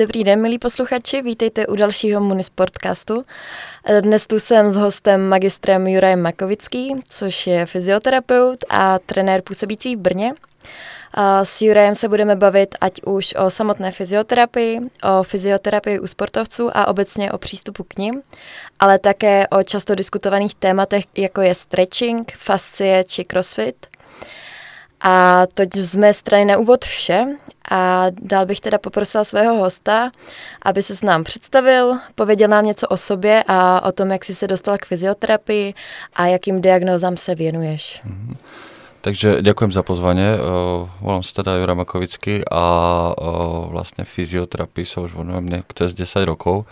Dobrý den, milí posluchači, vítejte u dalšího Munisportcastu. Dnes tu jsem s hostem magistrem Jurajem Makovický, což je fyzioterapeut a trenér působící v Brně. A s Jurajem se budeme bavit ať už o samotné fyzioterapii, o fyzioterapii u sportovců a obecně o přístupu k ním, ale také o často diskutovaných tématech, jako je stretching, fascie či crossfit. A to z mé strany na úvod vše a dál bych teda poprosila svého hosta, aby se s nám představil, pověděl nám něco o sobě a o tom, jak jsi se dostal k fyzioterapii a jakým diagnózám se věnuješ. Mm-hmm. Takže ďakujem za pozvanie. Uh, volám sa teda Jura Makovický a uh, vlastne fyzioterapii sa už venujem cez 10 rokov.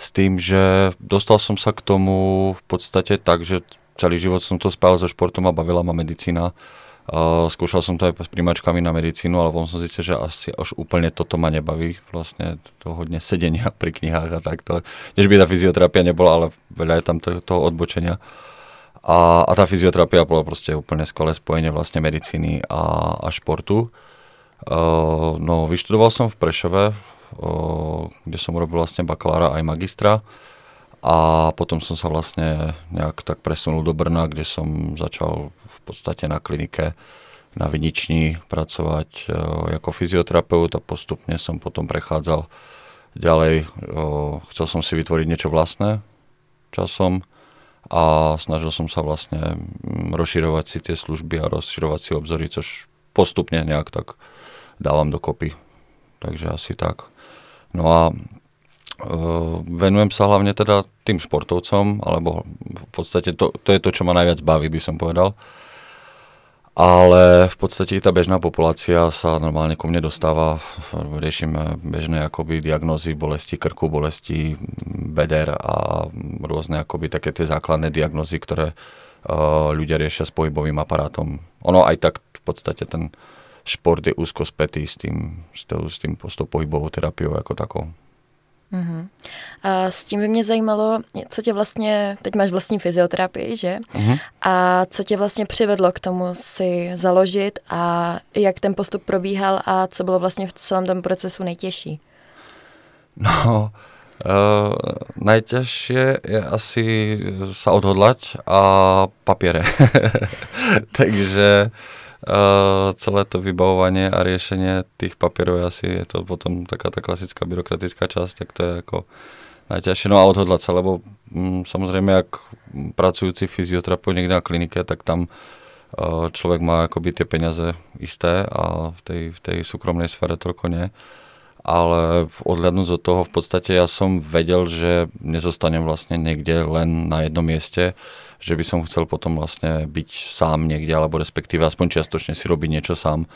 S tým, že dostal som sa k tomu v podstate tak, že celý život som to spájal so športom a bavila ma medicína. Uh, skúšal som to aj s príjmačkami na medicínu, ale potom som zistil, že asi až úplne toto ma nebaví. Vlastne to hodne sedenia pri knihách a takto. Než by tá fyzioterapia nebola, ale veľa je tam toho, toho odbočenia. A, a tá fyzioterapia bola proste úplne skvelé spojenie vlastne medicíny a, a športu. Uh, no, vyštudoval som v Prešove, uh, kde som urobil vlastne bakalára aj magistra a potom som sa vlastne nejak tak presunul do Brna, kde som začal v podstate na klinike na Vinični pracovať uh, ako fyzioterapeut a postupne som potom prechádzal ďalej. Uh, chcel som si vytvoriť niečo vlastné časom a snažil som sa vlastne mm, rozširovať si tie služby a rozširovať si obzory, což postupne nejak tak dávam dokopy. Takže asi tak. No a e, venujem sa hlavne teda tým športovcom, alebo v podstate to, to je to, čo ma najviac baví, by som povedal. Ale v podstate tá bežná populácia sa normálne ku mne dostáva, riešime bežné akoby diagnózy bolesti krku, bolesti beder a rôzne akoby také tie základné diagnózy, ktoré uh, ľudia riešia s pohybovým aparátom. Ono aj tak v podstate ten šport je úzko spätý s tým, s, tým, s, tým, pohybovou terapiou ako takou. Uh-huh. A s tím by mě zajímalo, co tě vlastně, teď máš vlastní fyzioterapii, že? Uh-huh. A co tě vlastně přivedlo k tomu si založit a jak ten postup probíhal a co bylo vlastně v celém tom procesu nejtěžší? No, uh, najťažšie je asi sa odhodlať a papiere. Takže Uh, celé to vybavovanie a riešenie tých papierov je asi, je to potom taká tá klasická byrokratická časť, tak to je ako najťažšie. No a odhodlať sa, lebo mm, samozrejme, ak pracujúci fyzioterapeut niekde na klinike, tak tam uh, človek má akoby tie peniaze isté a v tej, v tej súkromnej sfére toľko nie. Ale odhľadnúť od toho, v podstate ja som vedel, že nezostanem vlastne niekde len na jednom mieste, že by som chcel potom vlastne byť sám niekde, alebo respektíve aspoň čiastočne si robiť niečo sám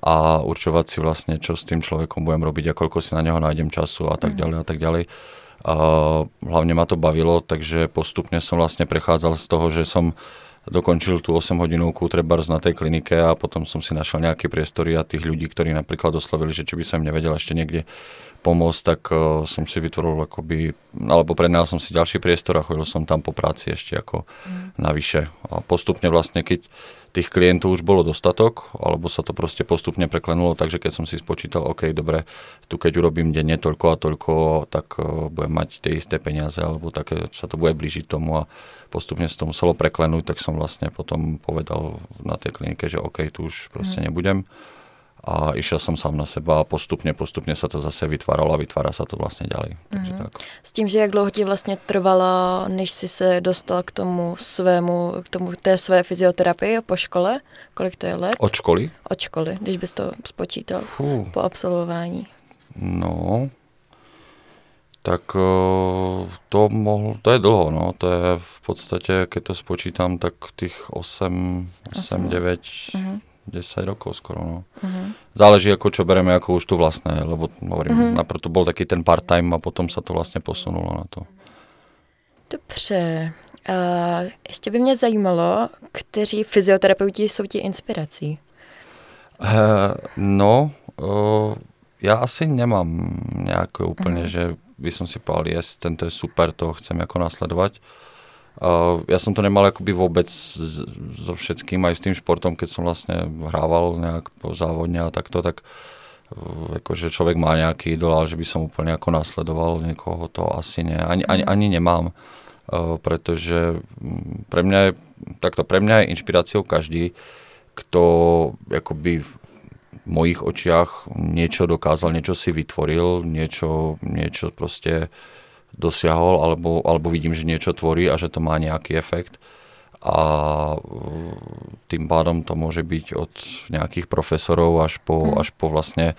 a určovať si vlastne, čo s tým človekom budem robiť a koľko si na neho nájdem času a tak mhm. ďalej a tak ďalej. A hlavne ma to bavilo, takže postupne som vlastne prechádzal z toho, že som dokončil tú 8 hodinovku trebárs na tej klinike a potom som si našiel nejaké priestory a tých ľudí, ktorí napríklad oslovili, že či by som im nevedel ešte niekde pomôcť, tak uh, som si vytvoril akoby, alebo prednal som si ďalší priestor a chodil som tam po práci ešte ako mm. navyše. A postupne vlastne, keď tých klientov už bolo dostatok, alebo sa to proste postupne preklenulo, takže keď som si spočítal, OK, dobre, tu keď urobím denne toľko a toľko, tak uh, budem mať tie isté peniaze, alebo také sa to bude blížiť tomu a postupne sa to muselo preklenúť, tak som vlastne potom povedal na tej klinike, že OK, tu už proste mm. A išiel som sám na seba a postupne, postupne sa to zase vytváralo a vytvára sa to vlastne ďalej. Takže mm. tak. S tím, že jak dlouho ti vlastně trvalo, než si se dostal k tomu svému, k tomu té své fyzioterapii po škole? Kolik to je let? Od školy? Od školy, když bys to spočítal Fú. po absolvování. No, tak to, mohl, to je dlho, no. To je v podstate, keď to spočítam, tak tých 8, 8, 9, uh-huh. 10 rokov skoro. No. Uh-huh. Záleží ako čo bereme ako už tu vlastné, lebo hovorím, uh-huh. najprv to bol taký ten part-time a potom sa to vlastne posunulo na to. Dobře. Uh, ještě by mě zajímalo, kteří fyzioterapeuti jsou ti inspirací? Uh, no, uh, ja asi nemám nejaké úplne, uh-huh. že by som si povedal, yes, tento je super, toho chcem ako nasledovať. Uh, Uh, ja som to nemal akoby vôbec so všetkým, aj s tým športom, keď som vlastne hrával nejak závodne a takto, tak akože človek má nejaký idol, ale že by som úplne ako nasledoval niekoho, to asi nie. Ani, ani, ani nemám, uh, pretože mm, pre mňa je, takto, pre mňa je inšpiráciou každý, kto akoby v mojich očiach niečo dokázal, niečo si vytvoril, niečo, niečo proste dosiahol, alebo, alebo vidím, že niečo tvorí a že to má nejaký efekt a uh, tým pádom to môže byť od nejakých profesorov až po, mm. až po vlastne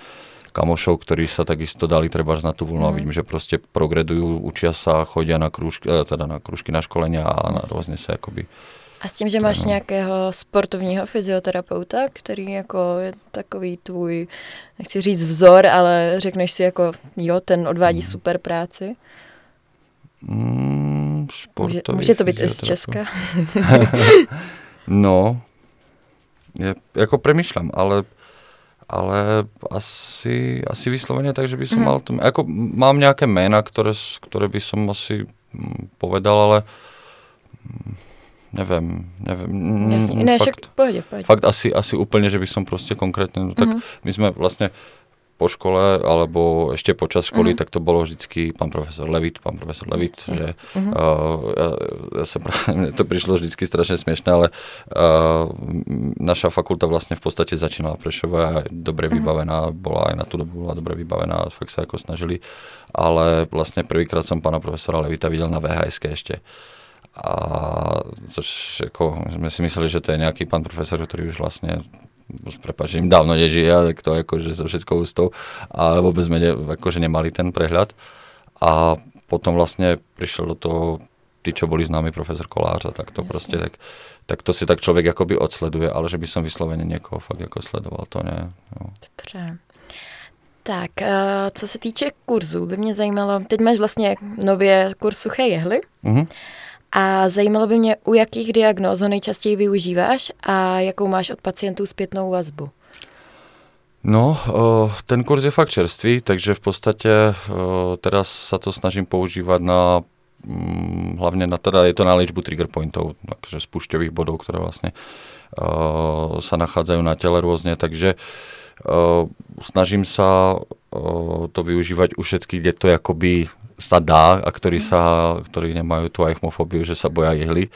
kamošov, ktorí sa takisto dali treba na tú vlnu mm. a vidím, že proste progredujú, učia sa, chodia na krúžky, eh, teda na krúžky na školenia a na rôzne sa akoby a s tím, že máš nějakého sportovního fyzioterapeuta, který jako je takový tvůj, nechci říct vzor, ale řekneš si jako, jo, ten odvádí mm. super práci. Mm, může, může to být i z Česka. no, je, jako premýšľam, ale ale asi, asi vyslovene tak, že by som mm. mal to, ako mám nejaké mena, ktoré, ktoré by som asi mm, povedal, ale mm, neviem, neviem. Jasne, ne, fakt, však pohode, pohode. Fakt asi, asi úplne, že by som proste konkrétne, no, tak mm-hmm. my sme vlastne po škole alebo ešte počas školy, mm-hmm. tak to bolo vždycky pán profesor Levit, pán profesor Levit, mm-hmm. že uh, ja, ja práve, mne to prišlo vždycky strašne smiešne, ale uh, naša fakulta vlastne v podstate začínala Prešova dobre mm-hmm. vybavená, bola aj na tú dobu bola dobre vybavená, fakt sa ako snažili, ale vlastne prvýkrát som pána profesora Levita videl na VHS ešte. A což ako, sme si mysleli, že to je nejaký pán profesor, ktorý už vlastne prepáč, im dávno nežije, tak to akože so všetkou ústou, ale vôbec sme ne, akože nemali ten prehľad. A potom vlastne prišiel do toho tí, čo boli známi profesor Kolář a tak to Jasne. proste, tak, tak to si tak človek akoby odsleduje, ale že by som vyslovene niekoho fakt ako sledoval, to ne. No. Dobře. Tak, uh, co se týče kurzů, by mě zajímalo, teď máš vlastně nově kurz suché jehly. Uh-huh. A zajímalo by mě, u jakých diagnóz ho nejčastěji využíváš a jakou máš od pacientů zpětnou vazbu? No, ten kurz je fakt čerstvý, takže v podstate teraz sa to snažím používať na mm, hlavne na, teda je to na liečbu trigger pointov, takže spúšťových bodov, ktoré vlastne uh, sa nachádzajú na tele rôzne, takže snažím sa to využívať u všetkých, kde to akoby sa dá a ktorí, mhm. sa, ktorí nemajú tú aichmofóbiu, že sa boja jehly,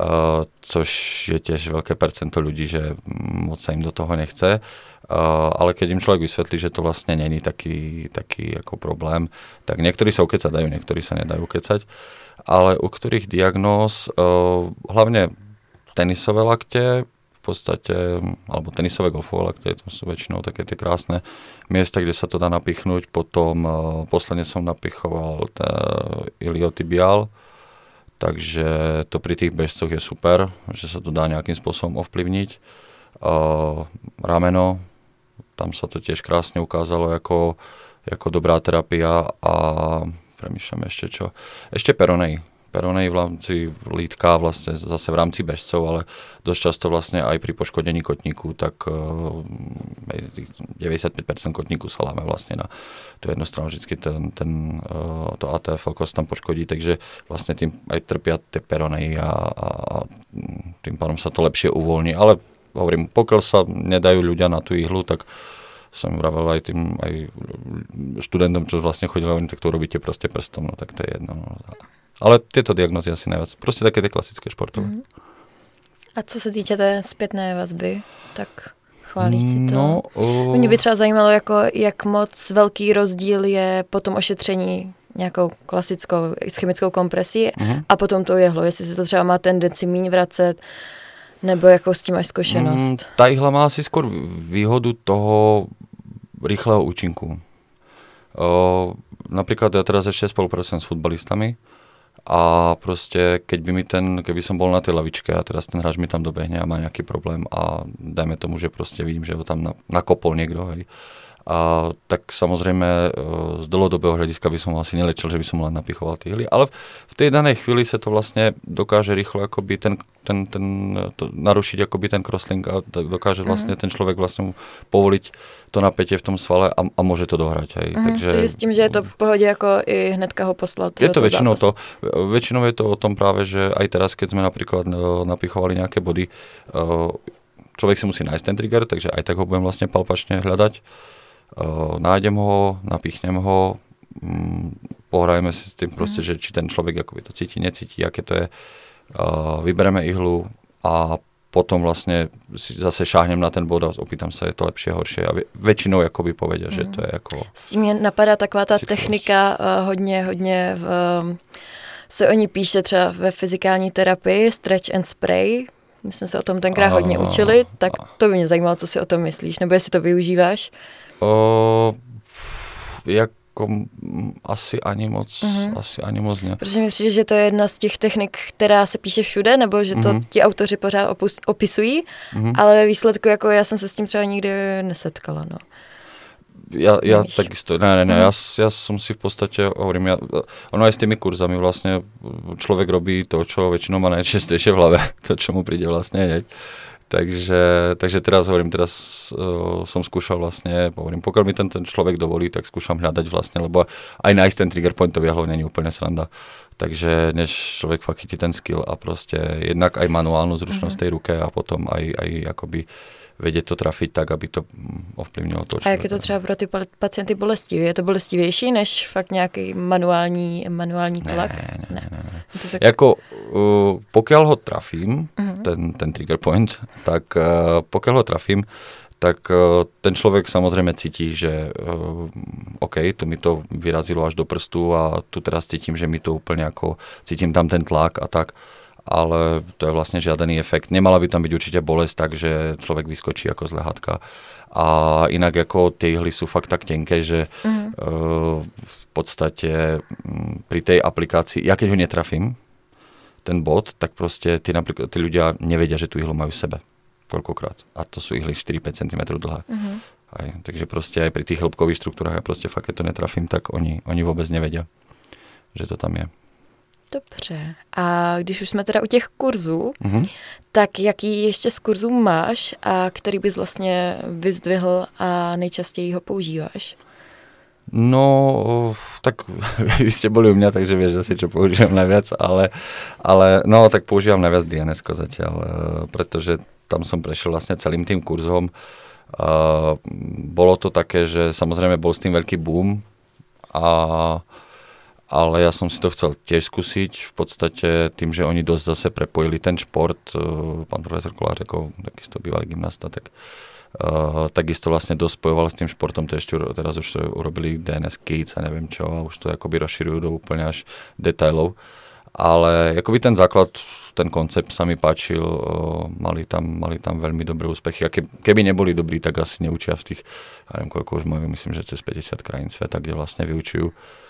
uh, což je tiež veľké percento ľudí, že moc sa im do toho nechce. Uh, ale keď im človek vysvetlí, že to vlastne není taký, taký ako problém, tak niektorí sa ukecať dajú, niektorí sa nedajú ukecať. Ale u ktorých diagnóz, uh, hlavne tenisové lakte, podstate, alebo tenisové golfové lakte, to sú väčšinou také tie krásne miesta, kde sa to dá napichnúť. Potom uh, posledne som napichoval iliotibial, takže to pri tých bežcoch je super, že sa to dá nejakým spôsobom ovplyvniť. Uh, rameno, tam sa to tiež krásne ukázalo ako, ako dobrá terapia a premýšľam ešte čo. Ešte peronej peronej v rámci lítka, vlastne zase v rámci bežcov, ale dosť často vlastne aj pri poškodení kotníku, tak uh, eh, 95% kotníku sa láme vlastne na tú jednu stranu vždy ten, ten, uh, to ATF kost tam poškodí, takže vlastne tým aj trpia tie peronej a, a, a tým pádom sa to lepšie uvoľní, ale hovorím, pokiaľ sa nedajú ľudia na tú ihlu, tak som vravel aj tým aj študentom, čo vlastne chodili, tak to urobíte proste prstom, no tak to je jedno. No. Ale tieto diagnozy asi najviac. Proste také tie klasické športové. Mm. A co se týče té zpětné vazby, tak chválí si to? No, uh... Mě by třeba zajímalo, jako, jak moc velký rozdíl je po tom ošetření nějakou klasickou chemickou kompresí mm-hmm. a potom to jehlo, jestli se to třeba má tendenci míň vracet, nebo jakou s tím máš zkušenost? Mm, tá ihla má asi skôr výhodu toho rýchleho účinku. O, napríklad ja teraz ešte spolupracujem s futbalistami, a proste keď by mi ten, keby som bol na tej lavičke a teraz ten hráč mi tam dobehne a má nejaký problém a dajme tomu, že proste vidím, že ho tam nakopol niekto, hej, a, tak samozrejme e, z dlhodobého hľadiska by som asi nelečil, že by som len napichoval tie hly, ale v tej danej chvíli sa to vlastne dokáže rýchlo akoby ten, ten, ten to, narušiť akoby ten crosslink a dokáže vlastne mm-hmm. ten človek vlastne povoliť to napätie v tom svale a, a môže to dohrať. Hej. Mm, takže, takže s tým, že je to v pohode, ako i hnedka ho poslal. Je to väčšinou to, väčšinou je to o tom práve, že aj teraz, keď sme napríklad uh, napichovali nejaké body, človek si musí nájsť ten trigger, takže aj tak ho budem vlastne palpačne hľadať nájdem ho, napichnem ho, um, pohrajeme si s tým proste, mm. že či ten človek akoby to cíti, necíti, aké to je. Vybereme ihlu a potom vlastne si zase šáhnem na ten bod a opýtam sa, je to lepšie, horšie. A väčšinou jakoby povedia, mm. že to je jako... S tím mě napadá taková ta technika uh, hodně, hodně v, um, se o ní píše třeba ve fyzikální terapii, stretch and spray. My jsme se o tom tenkrát a, hodně učili, tak to by mě zajímalo, co si o tom myslíš, nebo jestli to využíváš. O, jak jako asi ani moc, mm-hmm. asi ani moc ne. Protože mi přijde, že to je jedna z těch technik, která se píše všude, nebo že to mm-hmm. ti autoři pořád opus, opisují, mm-hmm. ale ve výsledku jako já jsem se s tím třeba nikdy nesetkala, no. Ja, ja takisto, ne, ne, ne, ja, ja som si v podstate, hovorím, ja, ono aj s tými kurzami vlastne človek robí to, čo väčšinou má najčastejšie v hlave, to, čo mu príde vlastne hneď. Takže, takže teraz hovorím, teraz uh, som skúšal vlastne, hovorím, pokiaľ mi ten, ten človek dovolí, tak skúšam hľadať vlastne, lebo aj nájsť ten trigger point to hlavne nie je úplne sranda. Takže než človek fakt chytí ten skill a proste jednak aj manuálnu zručnosť mm-hmm. tej ruke a potom aj, aj akoby uh, vědět to trafit tak, aby to ovplyvnilo to. A jak je to třeba pro ty pacienty bolestivé? Je to bolestivější než fakt nějaký manuální, manuální tlak? Ne, ne, ne. ne, ne. To tak... Jako, uh, pokiaľ ho trafím, uh-huh. ten, ten trigger point, tak uh, pokiaľ ho trafím, tak uh, ten člověk samozřejmě cítí, že uh, OK, tu mi to vyrazilo až do prstu a tu teraz cítím, že mi to úplně jako, cítím tam ten tlak a tak. Uh, ale to je vlastne žiadený efekt. Nemala by tam byť určite bolesť tak, že človek vyskočí ako z lehátka. A inak ako tie ihly sú fakt tak tenké, že mm. uh, v podstate um, pri tej aplikácii, ja keď ho netrafím, ten bod, tak proste tí, tí ľudia nevedia, že tú ihlu majú v sebe. Koľkokrát. A to sú ihly 4-5 cm dlhé. Mm-hmm. Aj, takže proste aj pri tých hĺbkových štruktúrach ja proste fakt, keď to netrafím, tak oni, oni vôbec nevedia, že to tam je. Dobře. A když už jsme teda u těch kurzů, mm-hmm. tak jaký ještě z kurzů máš a který bys vlastně vyzdvihl a nejčastěji ho používáš? No, tak vy ste boli u mňa, takže vieš asi, čo používam najviac, ale, ale no, tak používam najviac dns zatiaľ, e, pretože tam som prešiel vlastne celým tým kurzom. Uh, bolo to také, že samozrejme bol s tým veľký boom a ale ja som si to chcel tiež skúsiť v podstate tým, že oni dosť zase prepojili ten šport, uh, pán profesor Kolář ako takisto bývalý gymnasta, tak uh, takisto vlastne dosť spojoval s tým športom, to ešte teraz už urobili DNS Kids a neviem čo, a už to akoby rozširujú do úplne až detailov. Ale akoby ten základ, ten koncept sa mi páčil, uh, mali, tam, mali tam veľmi dobré úspechy a keby neboli dobrí, tak asi neučia v tých, ja neviem koľko už majú, myslím, že cez 50 krajín sveta, kde vlastne vyučujú Uh,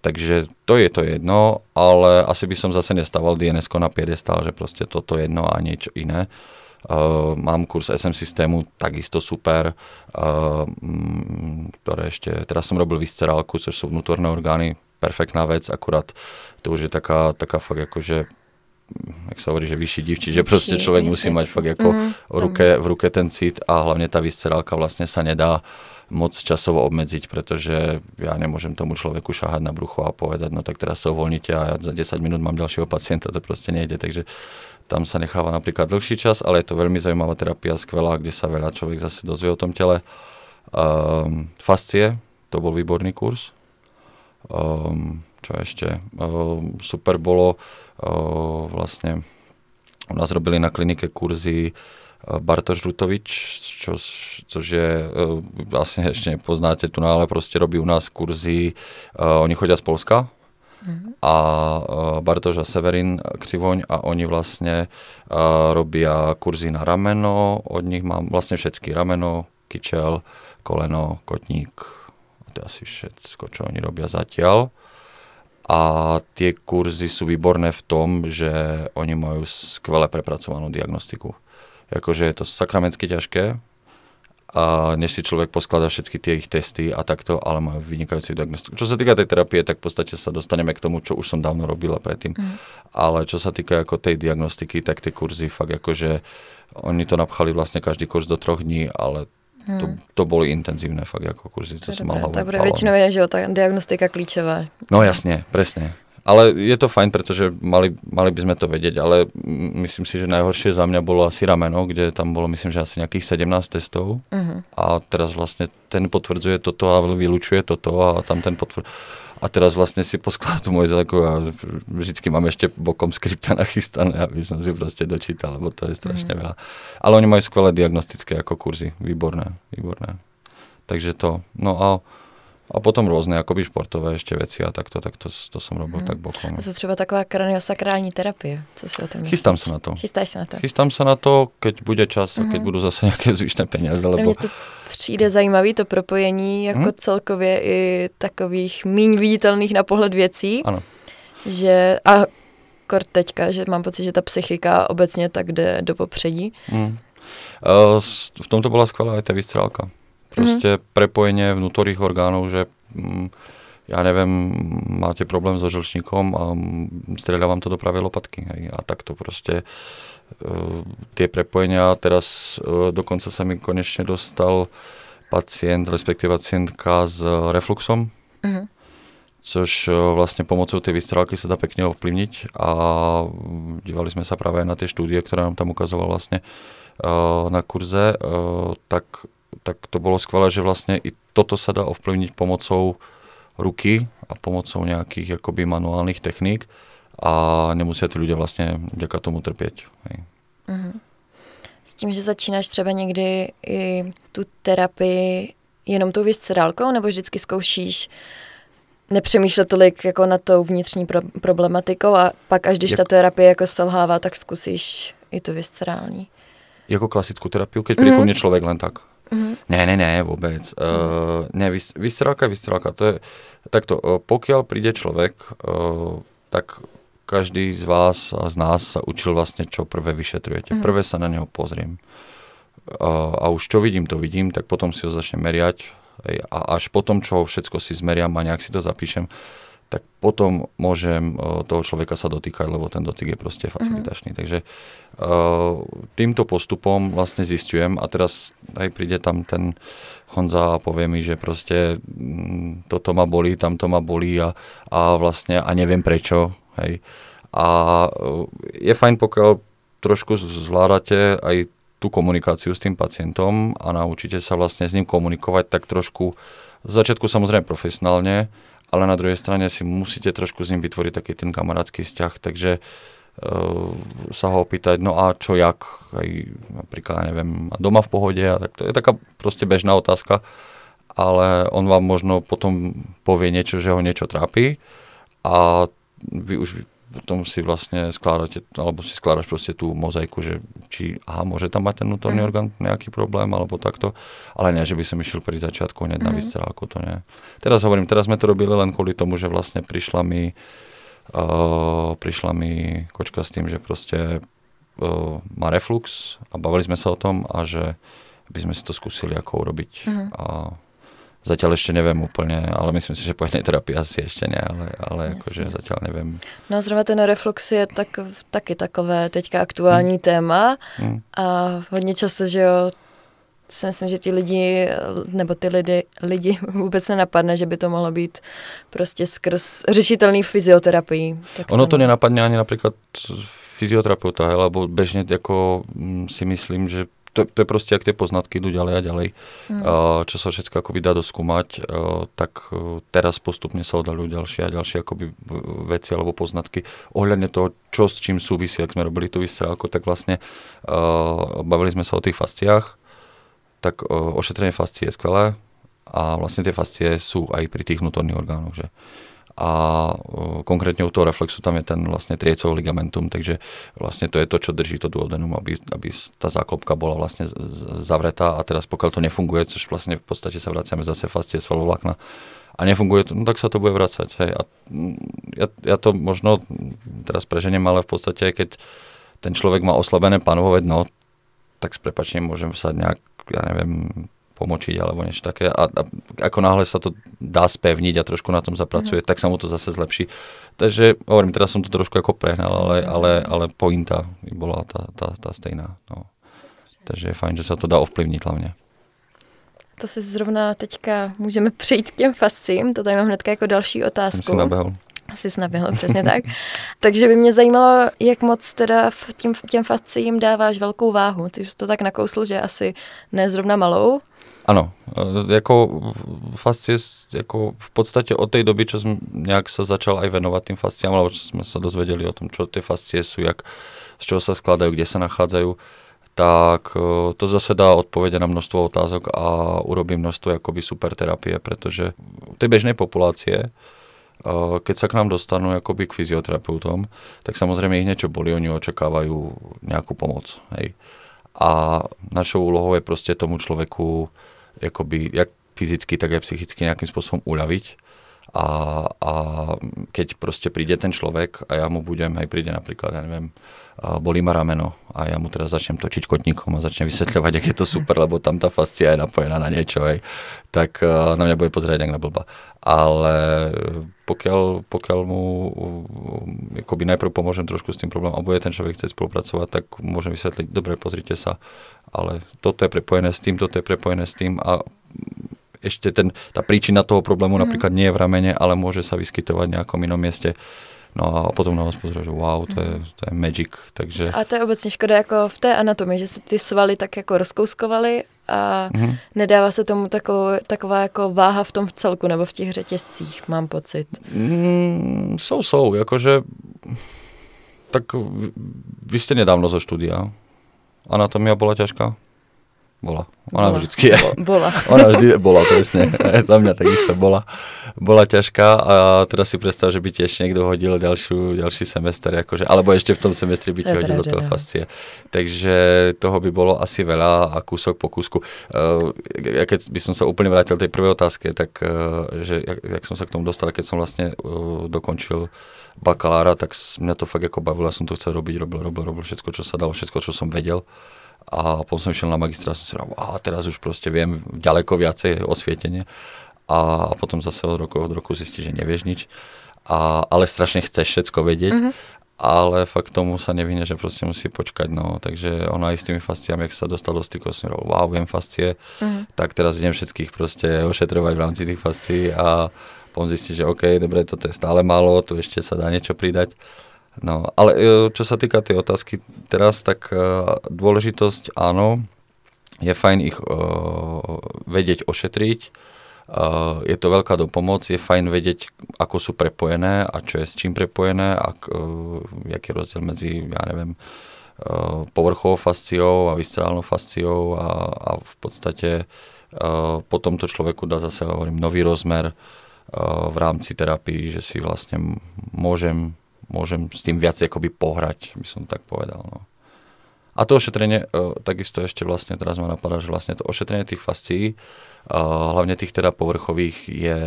takže to je to jedno, ale asi by som zase nestával dns na piedestal, že proste toto jedno a niečo iné. Uh, mám kurz SM systému, takisto super, uh, ktoré ešte, teraz som robil viscerálku, což sú vnútorné orgány, perfektná vec, akurát to už je taká, taká fakt akože jak sa hovorí, že vyšší div, čiže proste človek musí mať fakt ako mm, v, ruke, v ruke ten cit a hlavne tá viscerálka vlastne sa nedá uh, moc časovo obmedziť, pretože ja nemôžem tomu človeku šahať na brucho a povedať, no tak teraz sa uvoľnite a ja za 10 minút mám ďalšieho pacienta, to proste nejde, takže tam sa necháva napríklad dlhší čas, ale je to veľmi zaujímavá terapia, skvelá, kde sa veľa človek zase dozvie o tom tele. Um, fascie, to bol výborný kurz. Um, čo ešte? Um, super bolo, um, vlastne u nás robili na klinike kurzy Bartoš Rutovič, čo, což je, vlastne ešte nepoznáte tu, no ale proste robí u nás kurzy, uh, oni chodia z Polska mm-hmm. a uh, Bartoš a Severin Krivoň a oni vlastne robia kurzy na rameno, od nich mám vlastne všetky rameno, kyčel, koleno, kotník, to je asi všetko, čo oni robia zatiaľ. A tie kurzy sú výborné v tom, že oni majú skvele prepracovanú diagnostiku akože je to sakramensky ťažké, a než si človek poskladá všetky tie ich testy a takto, ale majú vynikajúci diagnostiku. Čo sa týka tej terapie, tak v podstate sa dostaneme k tomu, čo už som dávno robila predtým. Mm. Ale čo sa týka ako tej diagnostiky, tak tie kurzy fakt akože oni to napchali vlastne každý kurz do troch dní, ale to, mm. to boli intenzívne fakt ako kurzy, to, to som mal hlavu. Dobre, väčšinou je, že tá diagnostika klíčová. No jasne, presne ale je to fajn, pretože mali, mali by sme to vedieť, ale myslím si, že najhoršie za mňa bolo asi rameno, kde tam bolo myslím, že asi nejakých 17 testov uh-huh. a teraz vlastne ten potvrdzuje toto a vylučuje toto a tam ten potvrdzuje a teraz vlastne si poskladal tú moju zeleku a vždycky mám ešte bokom skripta nachystané, aby som si proste dočítal, lebo to je strašne mm. veľa. Ale oni majú skvelé diagnostické ako kurzy, výborné, výborné. Takže to, no a a potom rôzne akoby športové ešte veci a takto, tak to, to som robil hmm. tak bokom. A co třeba taková kraniosakrální terapie? Co si o tom myslíš? Chystám sa na to. Chystáš sa na to? Chystám sa na to, keď bude čas a keď mhm. budú zase nejaké zvyšné peniaze. Lebo... Mně to přijde zajímavý to propojení jako hmm? celkově i takových míň viditelných na pohled věcí. Ano. Že, a kort teďka, že mám pocit, že ta psychika obecně tak jde do popředí. Hmm. Uh, v tomto bola skvelá aj tá vystrelka. Proste mm-hmm. prepojenie vnútorných orgánov, že mm, ja neviem, máte problém so žlčníkom a mm, streľa vám to do pravej lopatky. Hej. A takto proste uh, tie prepojenia. Teraz uh, dokonca sa mi konečne dostal pacient, respektíve pacientka s refluxom, mm-hmm. což uh, vlastne pomocou tej vystrelky sa dá pekne ovplyvniť a dívali sme sa práve aj na tie štúdie, ktoré nám tam ukazoval vlastne na kurze, tak tak to bolo skvelé, že vlastne i toto sa dá ovplyvniť pomocou ruky a pomocou nejakých akoby manuálnych techník a nemusia tí ľudia vlastne vďaka tomu trpieť. Hej. Uh-huh. S tím, že začínáš třeba někdy i tu terapii jenom tou vyscerálkou, nebo vždycky zkoušíš nepřemýšlet tolik jako na tou vnitřní pro- problematikou a pak až když Jak... ta terapie jako selhává, tak zkusíš i tu viscerální. Jako klasickou terapii, keď príde mm-hmm. mne človek len tak. Mm-hmm. Ne, ne, ne, vôbec. Uh, ne, vys- vystrelka, vystrelka, to je takto, uh, pokiaľ príde človek, uh, tak každý z vás z nás sa učil vlastne, čo prvé vyšetrujete. Mm-hmm. Prvé sa na neho pozriem. Uh, a už čo vidím, to vidím, tak potom si ho začnem meriať hej, a až potom, čo všetko si zmeriam a nejak si to zapíšem, tak potom môžem uh, toho človeka sa dotýkať, lebo ten dotyk je proste mhm. facilitačný. Mm-hmm. Takže uh, týmto postupom vlastne zistujem a teraz aj príde tam ten Honza a povie mi, že proste mm, toto ma bolí, tamto ma bolí a, a vlastne a neviem prečo. Hej. A uh, je fajn, pokiaľ trošku zvládate aj tú komunikáciu s tým pacientom a naučíte sa vlastne s ním komunikovať tak trošku z začiatku samozrejme profesionálne, ale na druhej strane si musíte trošku s ním vytvoriť taký ten kamarátsky vzťah, takže uh, sa ho opýtať, no a čo jak, aj napríklad, neviem, doma v pohode, a tak to je taká proste bežná otázka, ale on vám možno potom povie niečo, že ho niečo trápi a vy už potom si vlastne skládate, alebo si skládaš proste tú mozaiku, že či, aha, môže tam mať ten vnútorný mm. orgán nejaký problém, alebo takto, ale nie, že by som išiel pri začiatku hneď mm. na vyscerálku, to nie. Teraz hovorím, teraz sme to robili len kvôli tomu, že vlastne prišla mi uh, prišla mi kočka s tým, že proste uh, má reflux a bavili sme sa o tom a že by sme si to skúsili ako urobiť mm. a Zatiaľ ešte neviem úplne, ale myslím si, že po jednej terapii asi ešte nie, ale, ale akože zatiaľ neviem. No zrovna ten reflux je tak, taky takové teďka aktuální hmm. téma hmm. a hodně často, že jo, si myslím, že ti lidi, nebo ty lidi, lidi vůbec nenapadne, že by to mohlo být prostě skrz řešitelný fyzioterapii. Tak ono to nenapadne ani napríklad fyzioterapeuta, lebo bežne ako mm, si myslím, že to, to je proste, ak tie poznatky idú ďalej a ďalej, mm. čo sa všetko akoby dá doskúmať, tak e, teraz postupne sa oddalujú ďalšie a ďalšie akoby veci alebo poznatky ohľadne toho, čo s čím súvisí, ak sme robili tú vystrelku, tak vlastne uh, bavili sme sa o tých fasciách, tak ošetrenie fascie je skvelé a vlastne tie fascie sú aj pri tých vnútorných orgánoch, že a konkrétne u toho reflexu tam je ten vlastne triecov ligamentum, takže vlastne to je to, čo drží to duodenum, aby, aby tá záklopka bola vlastne zavretá a teraz pokiaľ to nefunguje, což vlastne v podstate sa vraciame zase fascie svalovlákna a nefunguje to, no tak sa to bude vracať. Hej. A ja, ja to možno teraz preženiem, ale v podstate keď ten človek má oslabené panovové dno, tak s prepačením môžem sa nejak, ja neviem, pomočiť alebo niečo také. A, a ako náhle sa to dá spevniť a trošku na tom zapracuje, mm. tak sa mu to zase zlepší. Takže hovorím, teraz som to trošku ako prehnal, ale, ale, ale pointa bola tá, tá, tá stejná. No. Takže je fajn, že sa to dá ovplyvniť hlavně. To se zrovna teďka můžeme přejít k těm fascím, to tady mám hnedka jako další otázku. Jsem si nabehol. Asi snaběhl, přesně tak. Takže by mě zajímalo, jak moc teda v tím, těm fasciím dáváš velkou váhu. Ty jsi to tak nakousl, že asi ne zrovna malou. Ano, e, jako fascie, jako v podstatě od té doby, čo jsem nějak se začal aj venovať tým fasciám, alebo čo jsme se dozvedeli o tom, čo ty fascie jsou, jak, z čeho se skladají, kde se nachádzajú, tak e, to zase dá odpovede na množstvo otázok a urobí množstvo jakoby superterapie, pretože tej bežnej populácie keď sa k nám dostanú akoby k fyzioterapeutom, tak samozrejme ich niečo boli, oni očakávajú nejakú pomoc. Hej. A našou úlohou je proste tomu človeku akoby, jak fyzicky, tak aj psychicky nejakým spôsobom uľaviť. A, a keď proste príde ten človek a ja mu budem, aj príde napríklad, ja neviem, bolí ma rameno a ja mu teraz začnem točiť kotníkom a začnem vysvetľovať, ak je to super, lebo tam tá fascia je napojená na niečo, aj, tak na mňa bude pozerať jak na blba. Ale pokiaľ, pokiaľ mu akoby najprv pomôžem trošku s tým problémom a bude ten človek chcieť spolupracovať, tak môžem vysvetliť, dobre, pozrite sa, ale toto je prepojené s tým, toto je prepojené s tým a ešte ten, tá príčina toho problému mm. napríklad nie je v ramene, ale môže sa vyskytovať v nejakom inom mieste No a potom na vás pozrie, že wow, to je, to je magic, takže... A to je obecně škoda jako v té anatomii, že se ty svaly tak jako rozkouskovaly a mm-hmm. nedává se tomu takovou, taková jako váha v tom v celku nebo v těch řetězcích, mám pocit. Mm, jsou, jsou, jakože... Tak vy jste nedávno zo štúdia. Anatomia bola ťažká? Bola. Ona bola. vždycky je. Bola. Ona vždy bola, presne. Za mňa takisto bola. Bola ťažká a teraz si predstav, že by tiež niekto hodil ďalšiu, ďalší semester, akože, alebo ešte v tom semestri by ti hodil do toho no. fascie. Takže toho by bolo asi veľa a kúsok po kúsku. Uh, ja keď by som sa úplne vrátil tej prvej otázke, tak uh, že jak, jak som sa k tomu dostal, keď som vlastne uh, dokončil bakalára, tak mňa to fakt ako bavilo, ja som to chcel robiť, robil, robil, robil všetko, čo sa dalo, všetko, čo som vedel a potom som išiel na magistra a som si hovoril, a teraz už proste viem ďaleko viacej osvietenie a potom zase od roku od roku zistí, že nevieš nič, a, ale strašne chceš všetko vedieť, mm-hmm. ale fakt tomu sa nevyhne, že proste musí počkať, no, takže ona aj s tými fasciami, ak sa dostal do styku, som hovoril, wow, viem fascie, mm-hmm. tak teraz idem všetkých proste ošetrovať v rámci tých fascií a potom zistí, že OK, dobre, toto je stále málo, tu ešte sa dá niečo pridať. No, ale e, čo sa týka tej otázky teraz, tak uh, dôležitosť áno, je fajn ich uh, vedieť ošetriť, uh, je to veľká dopomoc, je fajn vedieť, ako sú prepojené a čo je s čím prepojené, ak, uh, jaký je rozdiel medzi, ja neviem, uh, povrchovou fasciou a viscerálnou fasciou a, a v podstate uh, potom to človeku dá zase, hovorím, nový rozmer uh, v rámci terapii, že si vlastne môžem môžem s tým viac akoby pohrať, by som tak povedal. No. A to ošetrenie, uh, takisto ešte vlastne, teraz ma napadá, že vlastne to ošetrenie tých fascií, uh, hlavne tých teda povrchových, je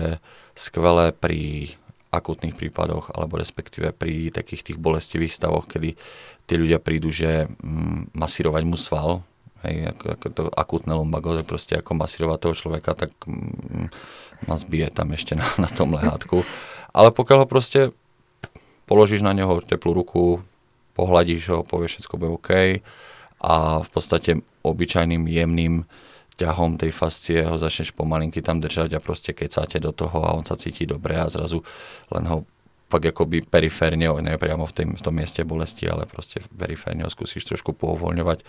skvelé pri akutných prípadoch, alebo respektíve pri takých tých bolestivých stavoch, kedy tí ľudia prídu, že mm, masírovať mu sval, hej, ako, ako to akutné lumbago, proste ako masírovať toho človeka, tak mm, ma zbije tam ešte na, na tom lehátku. Ale pokiaľ ho proste položíš na neho teplú ruku, pohľadíš ho, povieš, všetko bude OK a v podstate obyčajným jemným ťahom tej fascie ho začneš pomalinky tam držať a proste kecáte do toho a on sa cíti dobre a zrazu len ho fakt akoby periférne, ne priamo v, tým, v tom mieste bolesti, ale proste periférne ho skúsiš trošku povoľňovať,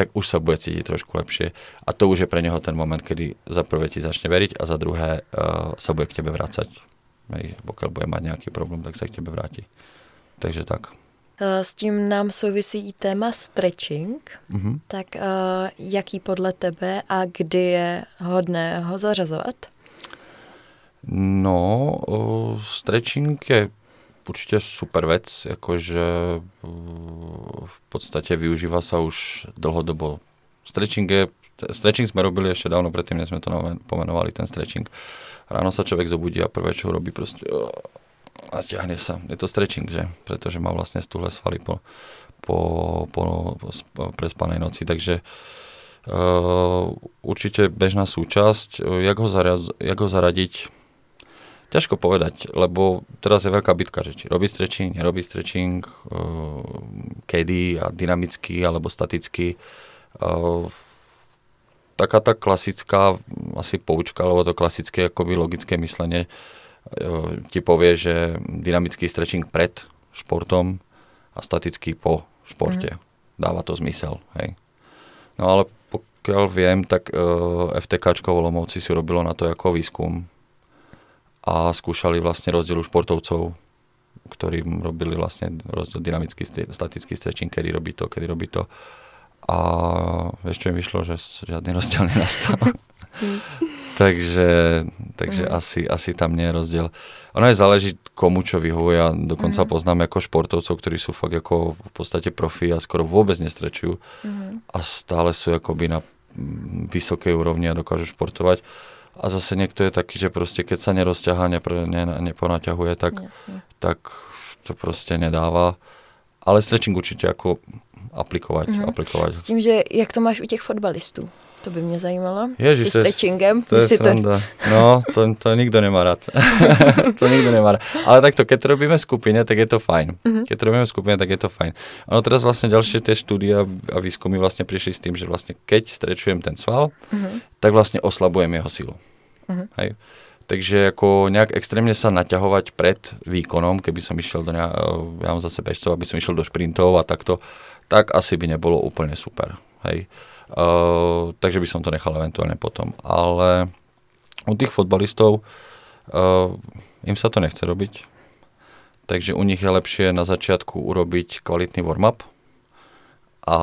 tak už sa bude cítiť trošku lepšie. A to už je pre neho ten moment, kedy za prvé ti začne veriť a za druhé uh, sa bude k tebe vrácať Hej, pokiaľ bude mať nejaký problém, tak sa k tebe vráti. Takže tak. Eh, s tím nám souvisí i téma stretching. Mm-hmm. Tak uh, jaký podle tebe a kdy je hodné ho zařazovat? No, uh, stretching je určite super vec, akože v podstate využíva sa už dlhodobo. Stretching je, stretching sme robili ešte dávno predtým, než sme to pomenovali, ten stretching. Uh, ráno sa človek zobudí a prvé, čo robí, proste a ťahne sa. Je to stretching, že? Pretože má vlastne stúhle svaly po, po, po, po prespanej noci, takže uh, určite bežná súčasť. Jak ho, zaraz, jak ho zaradiť? Ťažko povedať, lebo teraz je veľká bitka, že či robí stretching, nerobí stretching, uh, kedy a dynamicky alebo staticky. Uh, taká tá klasická asi poučka, alebo to klasické akoby logické myslenie ti povie, že dynamický stretching pred športom a statický po športe. Mm. Dáva to zmysel, hej. No ale pokiaľ viem, tak uh, FTKčko v Lomovci si robilo na to ako výskum a skúšali vlastne rozdiel športovcov, ktorí robili vlastne rozdiel dynamický, statický stretching, kedy robí to, kedy robí to. A vieš, čo im vyšlo, že žiadny rozdiel nenastal. takže takže mm. asi, asi tam nie je rozdiel. Ono je záleží komu čo vyhovuje. Ja dokonca mm. poznám ako športovcov, ktorí sú fakt ako v podstate profi a skoro vôbec nestrečujú mm. a stále sú akoby na mm, vysokej úrovni a dokážu športovať. A zase niekto je taký, že proste keď sa nerozťahá, nepr- ne, neponaťahuje, tak, tak to proste nedáva. Ale stretching určite ako aplikovať, mm-hmm. aplikovať. S tím, že jak to máš u těch fotbalistů? To by mě zajímalo. Ježiš, to stretchingem. To je sranda. To... No, to, to nikto nemá rád. to nikto nemá rád. Ale takto, keď to robíme v skupine, tak je to fajn. Mm-hmm. Keď to robíme v skupine, tak je to fajn. Ono teraz vlastne ďalšie tie štúdie a výskumy vlastne prišli s tým, že vlastne keď strečujem ten sval, mm-hmm. tak vlastne oslabujem jeho silu. Mm-hmm. Hej. Takže ako nejak extrémne sa naťahovať pred výkonom, keby som išiel do ja mám zase bežcov, aby som išiel do šprintov a takto, tak asi by nebolo úplne super. Hej. Uh, takže by som to nechal eventuálne potom. Ale u tých fotbalistov uh, im sa to nechce robiť. Takže u nich je lepšie na začiatku urobiť kvalitný warm-up a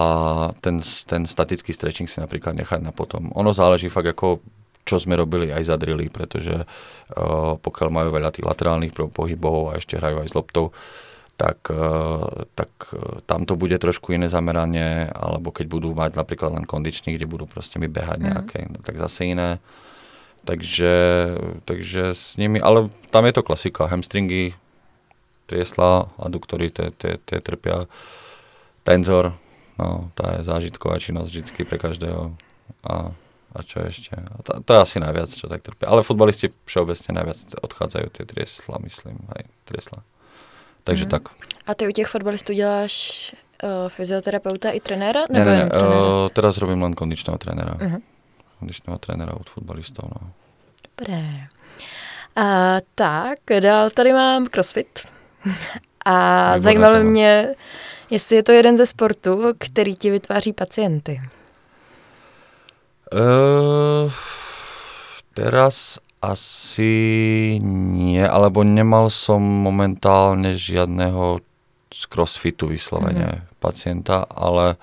ten, ten statický stretching si napríklad nechať na potom. Ono záleží fakt ako čo sme robili aj za drily, pretože uh, pokiaľ majú veľa tých laterálnych pohybov a ešte hrajú aj s loptou, uh, tak uh, tam to bude trošku iné zameranie, alebo keď budú mať napríklad len kondičný, kde budú proste mi behať mm. nejaké, tak zase iné. Takže, takže s nimi, ale tam je to klasika, hamstringy, triesla, aduktory, tie trpia, tenzor, no, tá je zážitková činnosť vždy pre každého. A a čo ešte? To, to je asi najviac, čo tak trpia. Ale futbalisti všeobecne najviac odchádzajú tie triesla, myslím, aj triesla. Takže mm. tak. A ty u těch fotbalistů děláš uh, fyzioterapeuta i trenéra? Nebo ne, ne, ne. Uh, teraz robím len kondičného trenéra. Uh-huh. Kondičného trenéra od fotbalistov, no. Dobré. A, tak, dál tady mám crossfit. A Výborné zajímalo téma. mě, jestli je to jeden ze sportů, který ti vytváří pacienty. Uh, teraz asi nie, alebo nemal som momentálne žiadneho z crossfitu vyslovene mm-hmm. pacienta, ale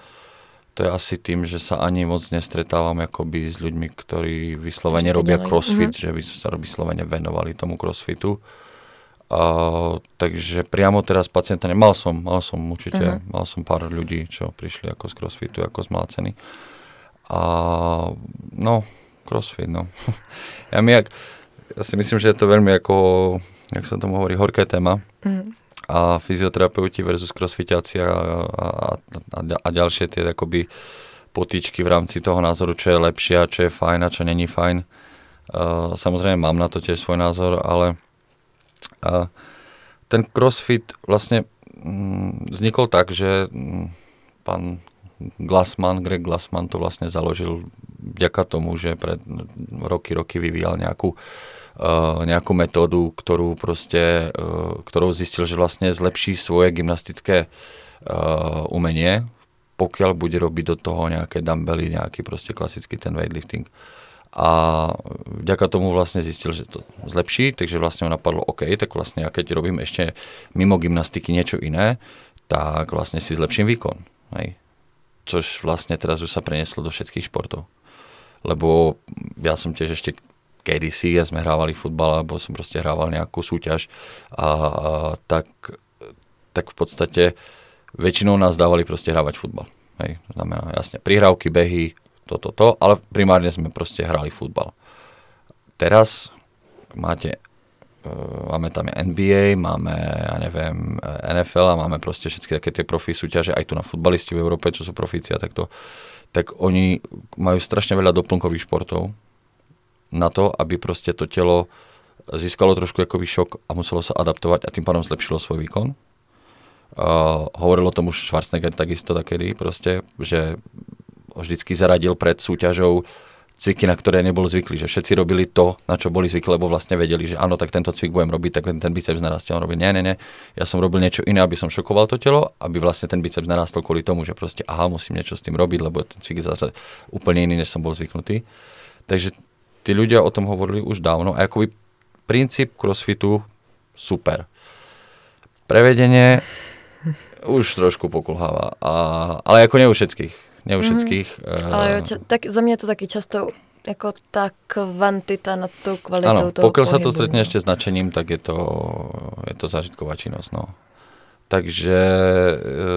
to je asi tým, že sa ani moc nestretávam akoby s ľuďmi, ktorí vyslovene robia crossfit, mm-hmm. že by sa vyslovene venovali tomu crossfitu. Uh, takže priamo teraz pacienta nemal som, mal som určite, mm-hmm. mal som pár ľudí, čo prišli ako z crossfitu, ako zmlácení. A no, crossfit, no. ja, mi, ja si myslím, že je to veľmi ako, jak sa tomu hovorí, horké téma. Mm. A fyzioterapeuti versus crossfitiaci a, a, a, a ďalšie tie akoby potičky v rámci toho názoru, čo je lepšie a čo je fajn a čo není fajn. Uh, samozrejme mám na to tiež svoj názor, ale uh, ten crossfit vlastne mm, vznikol tak, že mm, pán Glassman, Greg Glassman to vlastne založil vďaka tomu, že pred roky, roky vyvíjal nejakú, uh, nejakú metódu, ktorú proste, uh, ktorou zistil, že vlastne zlepší svoje gymnastické uh, umenie, pokiaľ bude robiť do toho nejaké dumbbelly, nejaký proste klasický ten weightlifting. A vďaka tomu vlastne zistil, že to zlepší, takže vlastne ho napadlo, OK, tak vlastne ja keď robím ešte mimo gymnastiky niečo iné, tak vlastne si zlepším výkon. Hej čož vlastne teraz už sa prenieslo do všetkých športov. Lebo ja som tiež ešte kedysi, ja sme hrávali futbal, alebo som proste hrával nejakú súťaž a, a tak, tak v podstate väčšinou nás dávali proste hrávať futbal. Hej, znamená jasne prihrávky, behy, toto, to, to, ale primárne sme proste hrali futbal. Teraz máte máme tam NBA, máme, ja neviem, eh, NFL a máme proste všetky také tie profi súťaže, aj tu na futbalisti v Európe, čo sú profíci a takto, tak oni majú strašne veľa doplnkových športov na to, aby proste to telo získalo trošku akoby šok a muselo sa adaptovať a tým pádom zlepšilo svoj výkon. Uh, hovoril o Schwarzenegger takisto takedy proste, že vždycky zaradil pred súťažou cviky, na ktoré nebol zvyklý, že všetci robili to, na čo boli zvykli, lebo vlastne vedeli, že áno, tak tento cvik budem robiť, tak ten biceps narastie. On robí, nie, nie, nie, ja som robil niečo iné, aby som šokoval to telo, aby vlastne ten biceps narastol kvôli tomu, že proste, aha, musím niečo s tým robiť, lebo ten cvik je zase úplne iný, než som bol zvyknutý. Takže tí ľudia o tom hovorili už dávno a akoby princíp crossfitu super. Prevedenie už trošku pokulháva, a, ale ako ne u všetkých ne u všetkých. Mm-hmm. Ale jo, ča- tak za mě je to taky často jako ta kvantita nad tou kvalitou ano, toho pokiaľ sa to stretne ešte s nadšením, tak je to, je to zážitková činnosť. No. Takže, e,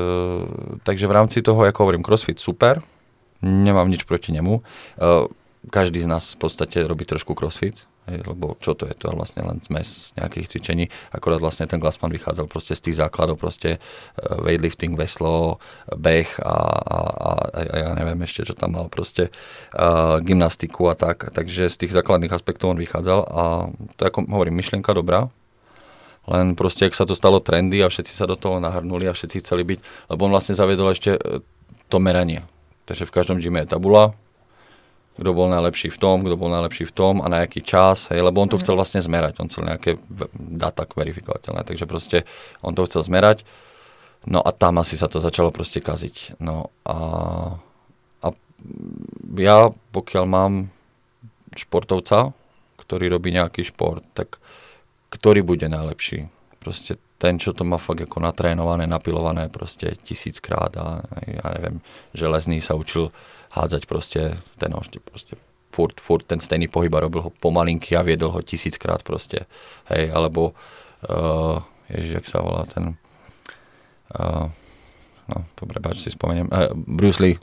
takže v rámci toho, ako hovorím, crossfit super, nemám nič proti nemu. E, každý z nás v podstate robí trošku crossfit, Hej, lebo čo to je? To je vlastne len zmes nejakých cvičení. Akorát vlastne ten Glassman vychádzal proste z tých základov, proste uh, weightlifting, veslo, beh a, a, a, a ja neviem ešte, čo tam mal, proste uh, gymnastiku a tak. Takže z tých základných aspektov on vychádzal a to ako hovorím, myšlienka dobrá, len proste, ak sa to stalo trendy a všetci sa do toho nahrnuli a všetci chceli byť, lebo on vlastne zaviedol ešte e, to meranie. Takže v každom gyme je tabula, kto bol najlepší v tom, kto bol najlepší v tom a na aký čas, hej, lebo on to mm. chcel vlastne zmerať, on chcel nejaké data verifikovateľné, takže proste on to chcel zmerať, no a tam asi sa to začalo proste kaziť. No a, a ja, pokiaľ mám športovca, ktorý robí nejaký šport, tak ktorý bude najlepší? Proste ten, čo to má fakt ako natrénované, napilované proste tisíckrát a ja neviem, železný sa učil hádzať proste ten ošte, proste furt, furt ten stejný pohyb a robil ho pomalinky a viedol ho tisíckrát proste, hej, alebo uh, ježiš, jak sa volá ten uh, no, dobre, bač si spomeniem, uh, Bruce Lee,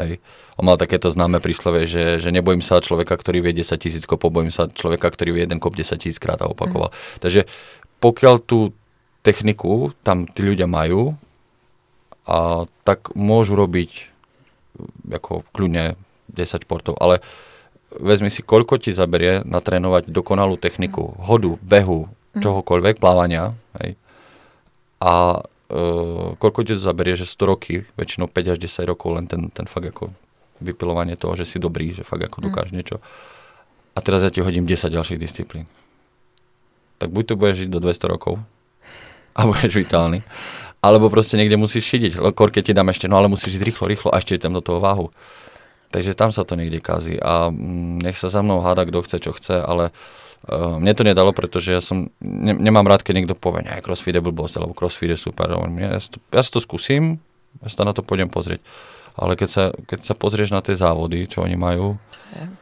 hej, on mal takéto známe príslove, že, že nebojím sa človeka, ktorý vie 10 tisíc kopov, bojím sa človeka, ktorý vie jeden kop 10 tisíc krát a opakoval. Mm. Takže pokiaľ tú techniku tam tí ľudia majú, a tak môžu robiť ako kľudne 10 športov, ale vezmi si, koľko ti zaberie natrénovať dokonalú techniku, hodu, behu, mhm. čohokoľvek, plávania, hej. A e, koľko ti to zaberie, že 100 roky, väčšinou 5 až 10 rokov, len ten, ten fakt ako vypilovanie toho, že si dobrý, že fakt ako mhm. dokáže mm. niečo. A teraz ja ti hodím 10 ďalších disciplín. Tak buď to budeš žiť do 200 rokov a budeš vitálny, alebo proste niekde musíš šidiť. Kor, keď ti dám ešte, no ale musíš ísť rýchlo, rýchlo a ešte tam do toho váhu. Takže tam sa to niekde kazí a mm, nech sa za mnou háda, kto chce, čo chce, ale uh, mne to nedalo, pretože ja som, ne, nemám rád, keď niekto povie, že crossfit je blbosť, alebo crossfit je super. Ja, ja, si to, ja si to skúsim, ja sa na to pôjdem pozrieť. Ale keď sa, keď sa pozrieš na tie závody, čo oni majú,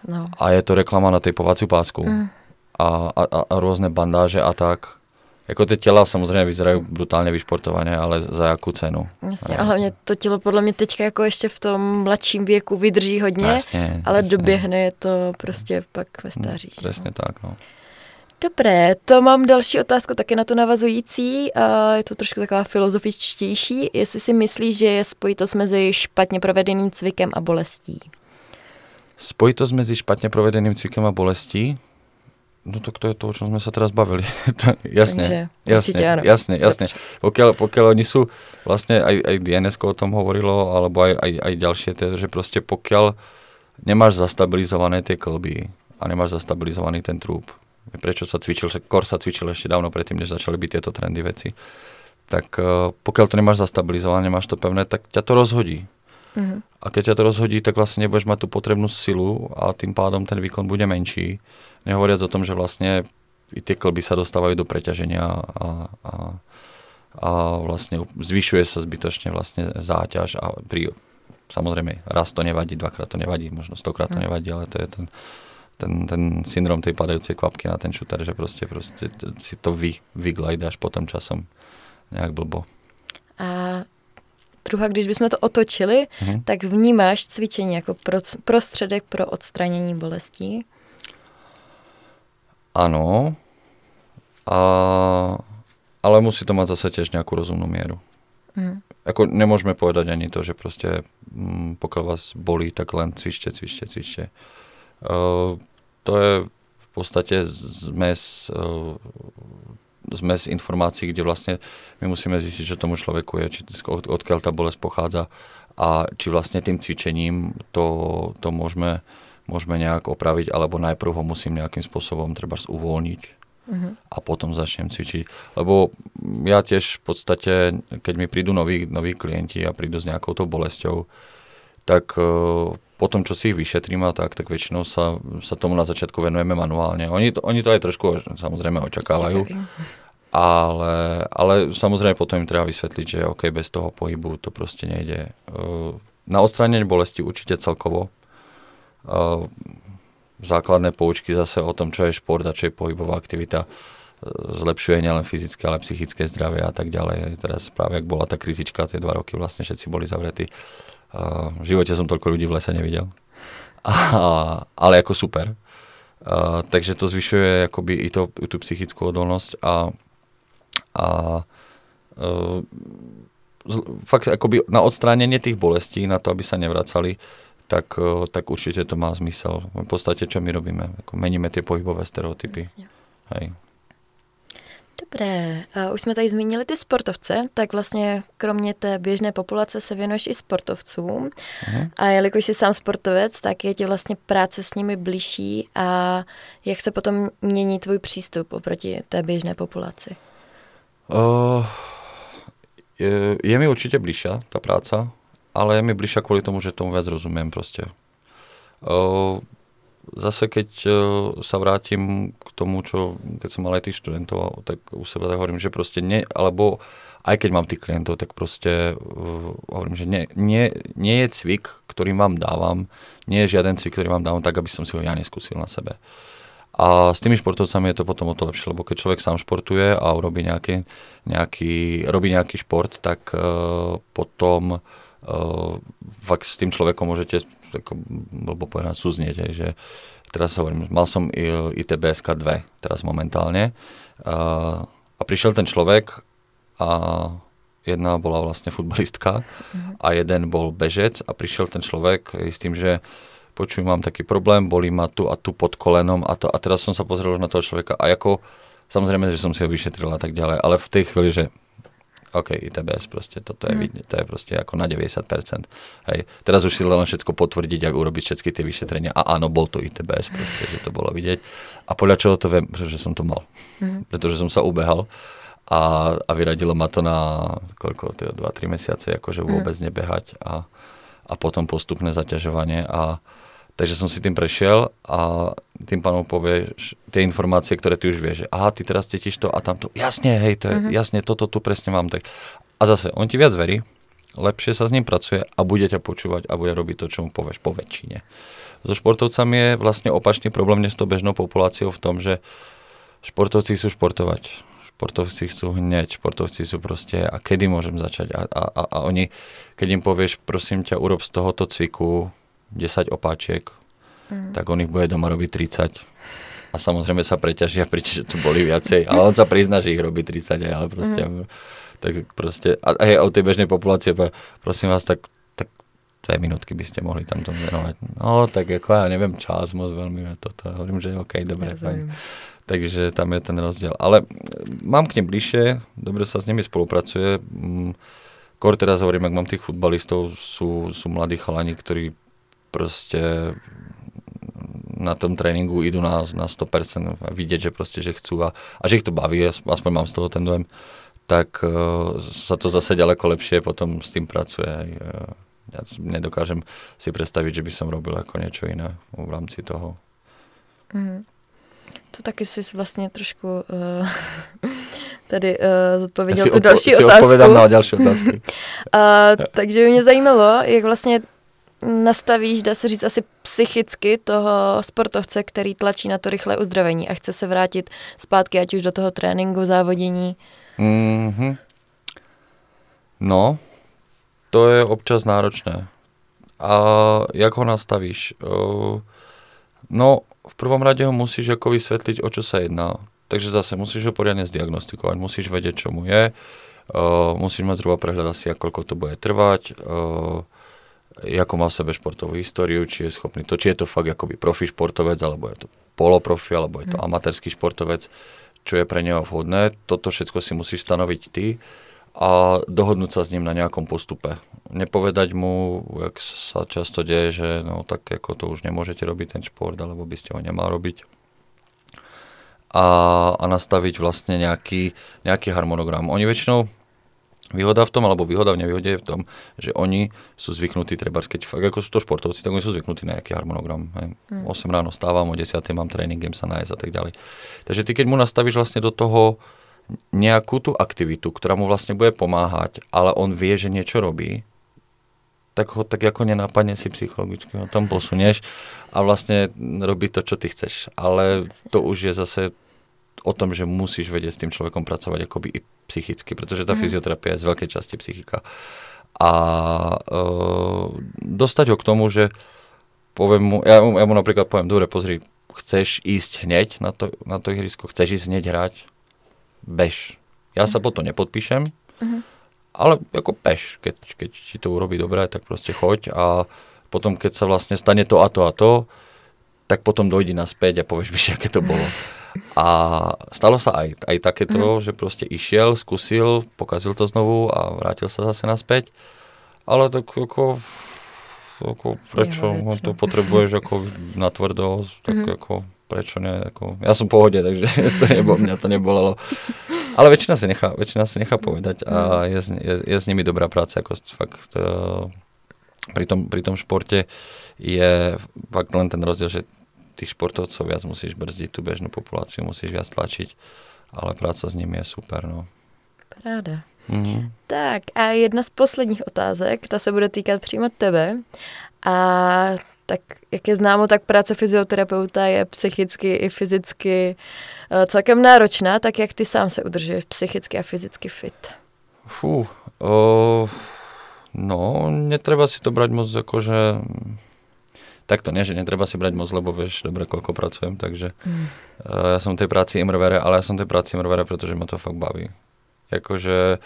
no. a je to reklama na tej povaciu pásku mm. a, a, a rôzne bandáže a tak, jako ty těla samozřejmě vyzerají brutálně vyšportované, ale za jakou cenu? Jasně, a hlavně to tělo podle mě teďka jako ještě v tom mladším věku vydrží hodně, jasně, ale jasně. doběhne je to prostě pak ve stáří. Hmm, přesně no. tak, no. Dobré, to mám další otázku taky na to navazující. A je to trošku taková filozofičtější. Jestli si myslíš, že je spojitost mezi špatně provedeným cvikem a bolestí? Spojitost mezi špatně provedeným cvikem a bolestí? No tak to je to, o čom sme sa teraz bavili. jasne, Takže, jasne, áno. jasne, jasne. Pokiaľ, pokiaľ oni sú, vlastne aj, aj DNS o tom hovorilo, alebo aj, aj, aj ďalšie, teda, že proste pokiaľ nemáš zastabilizované tie klby a nemáš zastabilizovaný ten trúb, prečo sa cvičil, že kor sa cvičil ešte dávno predtým, než začali byť tieto trendy veci, tak uh, pokiaľ to nemáš zastabilizované, nemáš to pevné, tak ťa to rozhodí. Mm-hmm. A keď ťa to rozhodí, tak vlastne nebudeš mať tú potrebnú silu a tým pádom ten výkon bude menší Nehovoriac o tom, že vlastne i tie klby sa dostávajú do preťaženia a, a, a vlastne zvyšuje sa zbytočne vlastne záťaž a pri, samozrejme raz to nevadí, dvakrát to nevadí, možno stokrát to hm. nevadí, ale to je ten, ten, ten syndrom tej padajúcej kvapky na ten šuter, že proste, proste si to vy, vyglajdáš potom časom nejak blbo. A druhá, když bychom to otočili, mm-hmm. tak vnímáš cvičení jako pro, prostředek pro odstranění bolestí? Áno, a, ale musí to mať zase tiež nejakú rozumnú mieru. Mm. Ako nemôžeme povedať ani to, že proste m, mm, pokiaľ vás bolí, tak len cvičte, cvičte, cvičte. Uh, to je v podstate zmes, uh, zmes informácií, kde vlastne my musíme zistiť, čo tomu človeku je, či od, odkiaľ tá bolesť pochádza a či vlastne tým cvičením to, to môžeme môžeme nejak opraviť, alebo najprv ho musím nejakým spôsobom treba uvoľniť uh-huh. a potom začnem cvičiť. Lebo ja tiež v podstate, keď mi prídu noví, noví klienti a prídu s nejakou tou bolesťou, tak uh, potom, čo si ich vyšetrím a tak, tak väčšinou sa, sa tomu na začiatku venujeme manuálne. Oni to, oni to aj trošku samozrejme očakávajú, ale, ale samozrejme potom im treba vysvetliť, že OK, bez toho pohybu to proste nejde. Uh, na odstránenie bolesti určite celkovo. Uh, základné poučky zase o tom, čo je šport a čo je pohybová aktivita zlepšuje nielen fyzické, ale psychické zdravie a tak ďalej. Teraz práve, ak bola tá krizička, tie dva roky vlastne všetci boli zavretí, Uh, v živote som toľko ľudí v lese nevidel. A, ale ako super. Uh, takže to zvyšuje akoby i, to, i tú psychickú odolnosť a, a uh, fakt akoby na odstránenie tých bolestí, na to, aby sa nevracali, tak, uh, tak určite to má zmysel. V podstate, čo my robíme? Ako meníme tie pohybové stereotypy. Hej. Dobré, už jsme tady zmínili ty sportovce, tak vlastně kromě té běžné populace se věnuješ i sportovcům. Uh-huh. A jelikož jsi sám sportovec, tak je ti vlastně práce s nimi blížší a jak se potom mění tvůj přístup oproti té běžné populaci? Uh, je, je mi určitě blížší ta práce, ale je mi blížší kvůli tomu, že tomu viac rozumím prostě. Uh, zase keď sa vrátim k tomu, čo keď som mal aj tých študentov, tak u seba tak hovorím, že proste nie, alebo aj keď mám tých klientov, tak proste uh, hovorím, že nie, nie, nie je cvik, ktorý vám dávam, nie je žiaden cvik, ktorý vám dávam tak, aby som si ho ja neskúsil na sebe. A s tými športovcami je to potom o to lepšie, lebo keď človek sám športuje a urobí nejaký, nejaký, robí nejaký šport, tak uh, potom fakt s tým človekom môžete ako blbo povedané súznieť, že teraz sa hovorím, mal som ITBSK 2 teraz momentálne. A, a prišiel ten človek a jedna bola vlastne futbalistka a jeden bol bežec a prišiel ten človek s tým, že počujem, mám taký problém, bolí ma tu a tu pod kolenom a, to, a teraz som sa pozrel už na toho človeka a ako, samozrejme, že som si ho vyšetril a tak ďalej, ale v tej chvíli, že OK, ITBS proste, toto je, mm. to je proste ako na 90%. Hej. Teraz už si len všetko potvrdiť, ak urobiť všetky tie vyšetrenia. A áno, bol to ITBS proste, že to bolo vidieť. A podľa čoho to viem, že som to mal. Mm. Pretože som sa ubehal a, a vyradilo ma to na koľko, 2-3 mesiace, akože vôbec mm. nebehať a, a potom postupné zaťažovanie a Takže som si tým prešiel a tým pánom povieš tie informácie, ktoré ty už vieš, že aha, ty teraz cítiš to a tamto, jasne, hej, to je, uh-huh. jasne, toto tu presne mám. Tak. A zase, on ti viac verí, lepšie sa s ním pracuje a bude ťa počúvať a bude robiť to, čo mu povieš po väčšine. So športovcami je vlastne opačný problém než s tou bežnou populáciou v tom, že športovci chcú športovať. Športovci chcú hneď, športovci sú proste a kedy môžem začať a, a, a, a oni, keď im povieš, prosím ťa, urob z tohoto cviku 10 opáčiek, mm. tak on ich bude doma robiť 30. A samozrejme sa preťažia, pričom tu boli viacej, ale on sa prizná, že ich robí 30 aj, ale proste, mm. tak proste, a hej, o tej bežnej populácie, prosím vás, tak, dve minútky by ste mohli tam tomu venovať. No, tak ako ja neviem, čas moc veľmi, toto, hovorím, že OK, dobre, fajn. Takže tam je ten rozdiel. Ale mám k nim bližšie, dobre sa s nimi spolupracuje. Kor teraz hovorím, ak mám tých futbalistov, sú, sú mladí chalani, ktorí proste na tom tréningu idú na, na 100% a vidieť, že proste, že chcú a, a že ich to baví, aspoň mám z toho ten dojem, tak uh, sa to zase ďaleko lepšie potom s tým pracuje. Uh, ja nedokážem si predstaviť, že by som robil ako niečo iné v rámci toho. Mm. To taky si vlastně trošku uh, tady uh, zodpověděl tu další si otázku. odpovědám na další otázku. uh, takže by mě zajímalo, jak vlastně nastavíš, dá se říct, asi psychicky toho sportovce, který tlačí na to rychlé uzdravení a chce se vrátit zpátky, ať už do toho tréninku, závodění. Mm-hmm. No, to je občas náročné. A jak ho nastavíš? No, v prvom rade ho musíš ako vysvetliť, o čo sa jedná. Takže zase musíš ho poriadne zdiagnostikovať, musíš vedieť, čo mu je, musíš mať zhruba prehľad asi, koľko to bude trvať, ako má v sebe športovú históriu, či je schopný to, či je to fakt akoby profi športovec, alebo je to poloprofi, alebo je to mm. amatérský športovec, čo je pre neho vhodné. Toto všetko si musíš stanoviť ty a dohodnúť sa s ním na nejakom postupe. Nepovedať mu, jak sa často deje, že no tak ako to už nemôžete robiť ten šport, alebo by ste ho nemal robiť. A, a nastaviť vlastne nejaký, nejaký harmonogram. Oni väčšinou Výhoda v tom, alebo výhoda v nevýhode je v tom, že oni sú zvyknutí, treba keď fakt ako sú to športovci, tak oni sú zvyknutí na nejaký harmonogram. Hej. Mm. 8 ráno stávam, o 10 mám tréning, idem sa nájsť a tak ďalej. Takže ty keď mu nastavíš vlastne do toho nejakú tú aktivitu, ktorá mu vlastne bude pomáhať, ale on vie, že niečo robí, tak ho tak ako nenápadne si psychologicky ho tam posunieš a vlastne robí to, čo ty chceš. Ale to už je zase o tom, že musíš vedieť s tým človekom pracovať akoby i psychicky, pretože tá mm. fyzioterapia je z veľkej časti psychika. A uh, dostať ho k tomu, že poviem mu, ja, ja mu napríklad poviem, dobre, pozri, chceš ísť hneď na to, na to ihrisko, chceš ísť hneď hrať, bež. Ja sa potom nepodpíšem, uh-huh. ale ako bež, keď, keď ti to urobí dobre, tak proste choď a potom, keď sa vlastne stane to a to a to, tak potom dojdi naspäť a povieš mi, aké to bolo. A stalo sa aj, aj takéto, uh-huh. že proste išiel, skúsil, pokazil to znovu a vrátil sa zase naspäť. Ale tak ako, ako prečo? On to potrebuješ ako na tvrdo, tak uh-huh. ako prečo nie, ako, ja som v pohode, takže to nebo, mňa to nebolelo. Ale väčšina si nechá, väčšina si nechá povedať a je, je, je s nimi dobrá práca, ako fakt uh, pri, tom, pri tom športe je fakt len ten rozdiel, že tých športovcov viac musíš brzdiť, tú bežnú populáciu musíš viac tlačiť, ale práca s nimi je super, no. Ráda. Mm-hmm. Tak a jedna z posledních otázek, ta se bude týkat přímo tebe. A tak jak je známo, tak práce fyzioterapeuta je psychicky i fyzicky uh, celkem náročná, tak jak ty sám se udržuješ psychicky a fyzicky fit? Fú, uh, no, netreba si to brať moc akože... Takto nie, že netreba si brať moc, lebo vieš dobre, koľko pracujem, takže mm. uh, ja som tej práci imrvere, ale ja som tej práci imrvere, pretože ma to fakt baví. Jakože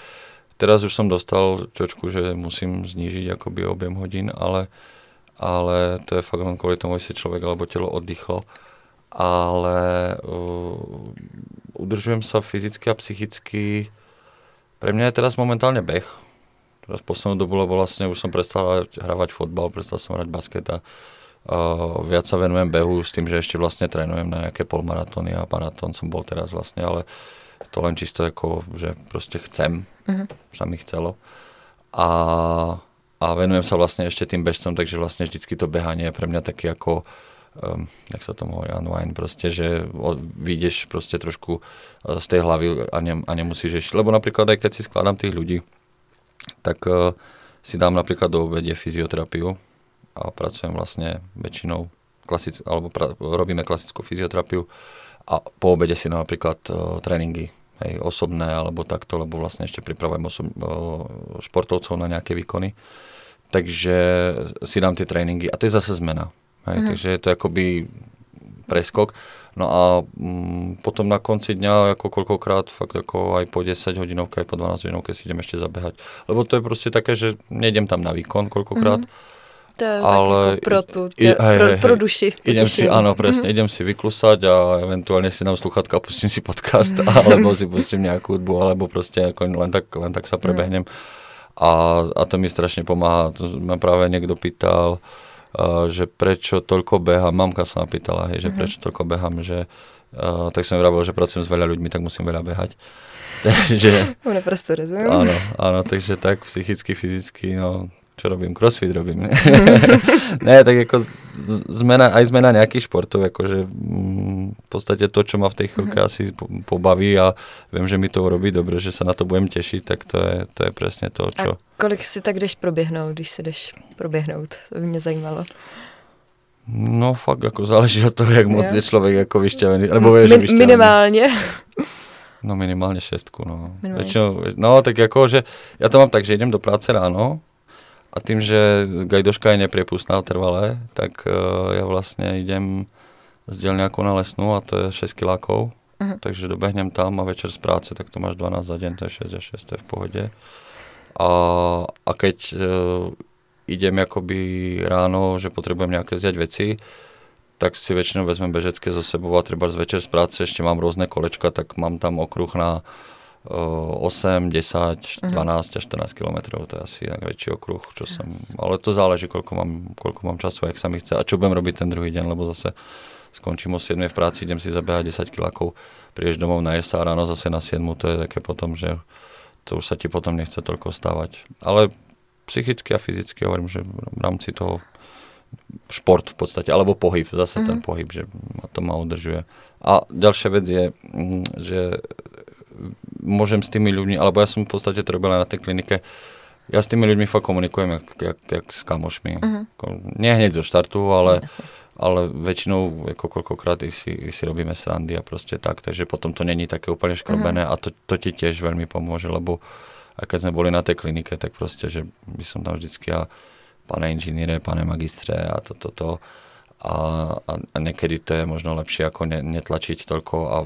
teraz už som dostal čočku, že musím znížiť akoby objem hodín, ale ale to je fakt len kvôli tomu, aby si človek alebo telo oddychlo. Ale uh, udržujem sa fyzicky a psychicky. Pre mňa je teraz momentálne beh. Teraz poslednú dobu, lebo vlastne už som prestal hravať fotbal, prestal som hrať basket a viac sa venujem behu s tým, že ešte vlastne trénujem na nejaké polmaratóny a maratón som bol teraz vlastne, ale to len čisto ako, že proste chcem, uh-huh. sa mi chcelo. A a venujem sa vlastne ešte tým bežcom, takže vlastne vždycky to behanie je pre mňa taký ako, um, jak sa to hovorí, unwind, proste, že vyjdeš proste trošku uh, z tej hlavy a, ne, a nemusíš ešte, lebo napríklad aj keď si skladám tých ľudí, tak uh, si dám napríklad do obede fyzioterapiu a pracujem vlastne väčšinou klasic, alebo pra, robíme klasickú fyzioterapiu a po obede si napríklad uh, tréningy hej, osobné alebo takto, lebo vlastne ešte pripravujem osob, športovcov na nejaké výkony takže si dám tie tréningy a to je zase zmena. Hej, mm. Takže je to akoby preskok. No a mm, potom na konci dňa, ako koľkokrát, fakt ako aj po 10 hodinovke, aj po 12 hodinovke si idem ešte zabehať. Lebo to je proste také, že nejdem tam na výkon koľkokrát, mm. To je ale pro, tú, te, hej, pro, pro duši. Idem si, áno, presne, mm-hmm. idem si vyklusať a eventuálne si dám sluchatka a pustím si podcast, alebo si pustím nejakú hudbu, alebo proste ako len tak, len tak sa prebehnem. Mm a, a to mi strašne pomáha. To ma práve niekto pýtal, uh, že prečo toľko behám, mamka sa ma pýtala, hej, že mm-hmm. prečo toľko behám, že uh, tak som vravil, že pracujem s veľa ľuďmi, tak musím veľa behať. takže, prosto rozumiem. Áno, áno, takže tak psychicky, fyzicky, no, čo robím, crossfit robím. Ne, tak ako zmena, aj zmena nejakých športov, akože mm, v podstate to, čo ma v tej chvíľke mm-hmm. asi pobaví a viem, že mi to urobí dobre, že sa na to budem tešiť, tak to je, to je presne to, čo... A kolik si tak jdeš proběhnout, když si jdeš proběhnout? To by mě zajímalo. No fakt, ako záleží od toho, jak moc je človek ako vyšťavený. Alebo vieš, Min, vyšťavený. Minimálne. No minimálne šestku, no. Minimálne Väčšinou, no tak ako, že ja to mám tak, že idem do práce ráno, a tým, že gajdoška je nepriepustná trvalé, tak uh, ja vlastne idem z dielňaku na lesnú a to je 6 kilákov. Uh-huh. Takže dobehnem tam a večer z práce, tak to máš 12 za deň, to je 6 a 6, to je v pohode. A, a keď uh, idem akoby ráno, že potrebujem nejaké vziať veci, tak si väčšinou vezmem bežecké zo sebou a treba z večer z práce ešte mám rôzne kolečka, tak mám tam okruh na 8, 10, 12 až 14 kilometrov, to je asi najväčší okruh, čo yes. som, ale to záleží, koľko mám, koľko mám času, jak sa mi chce a čo budem robiť ten druhý deň, lebo zase skončím o 7 v práci, idem si zabehať 10 kilákov, prídeš domov na a ráno zase na 7, to je také potom, že to už sa ti potom nechce toľko stávať. Ale psychicky a fyzicky hovorím, že v rámci toho šport v podstate, alebo pohyb, zase mm-hmm. ten mhm. pohyb, že ma to ma udržuje. A ďalšia vec je, mm, že môžem s tými ľuďmi, alebo ja som v podstate to robil na tej klinike, ja s tými ľuďmi fakt komunikujem jak, jak, jak s kamošmi. Uh-huh. Nie hneď zo štartu, ale, ale väčšinou ako koľkokrát si, si robíme srandy a proste tak, takže potom to není také úplne škrobené uh-huh. a to, to ti tiež veľmi pomôže, lebo aj keď sme boli na tej klinike, tak proste, že by som tam vždycky ja, pane inžiniere, pane magistre a toto, to, to, a, a, a niekedy to je možno lepšie ako ne, netlačiť toľko a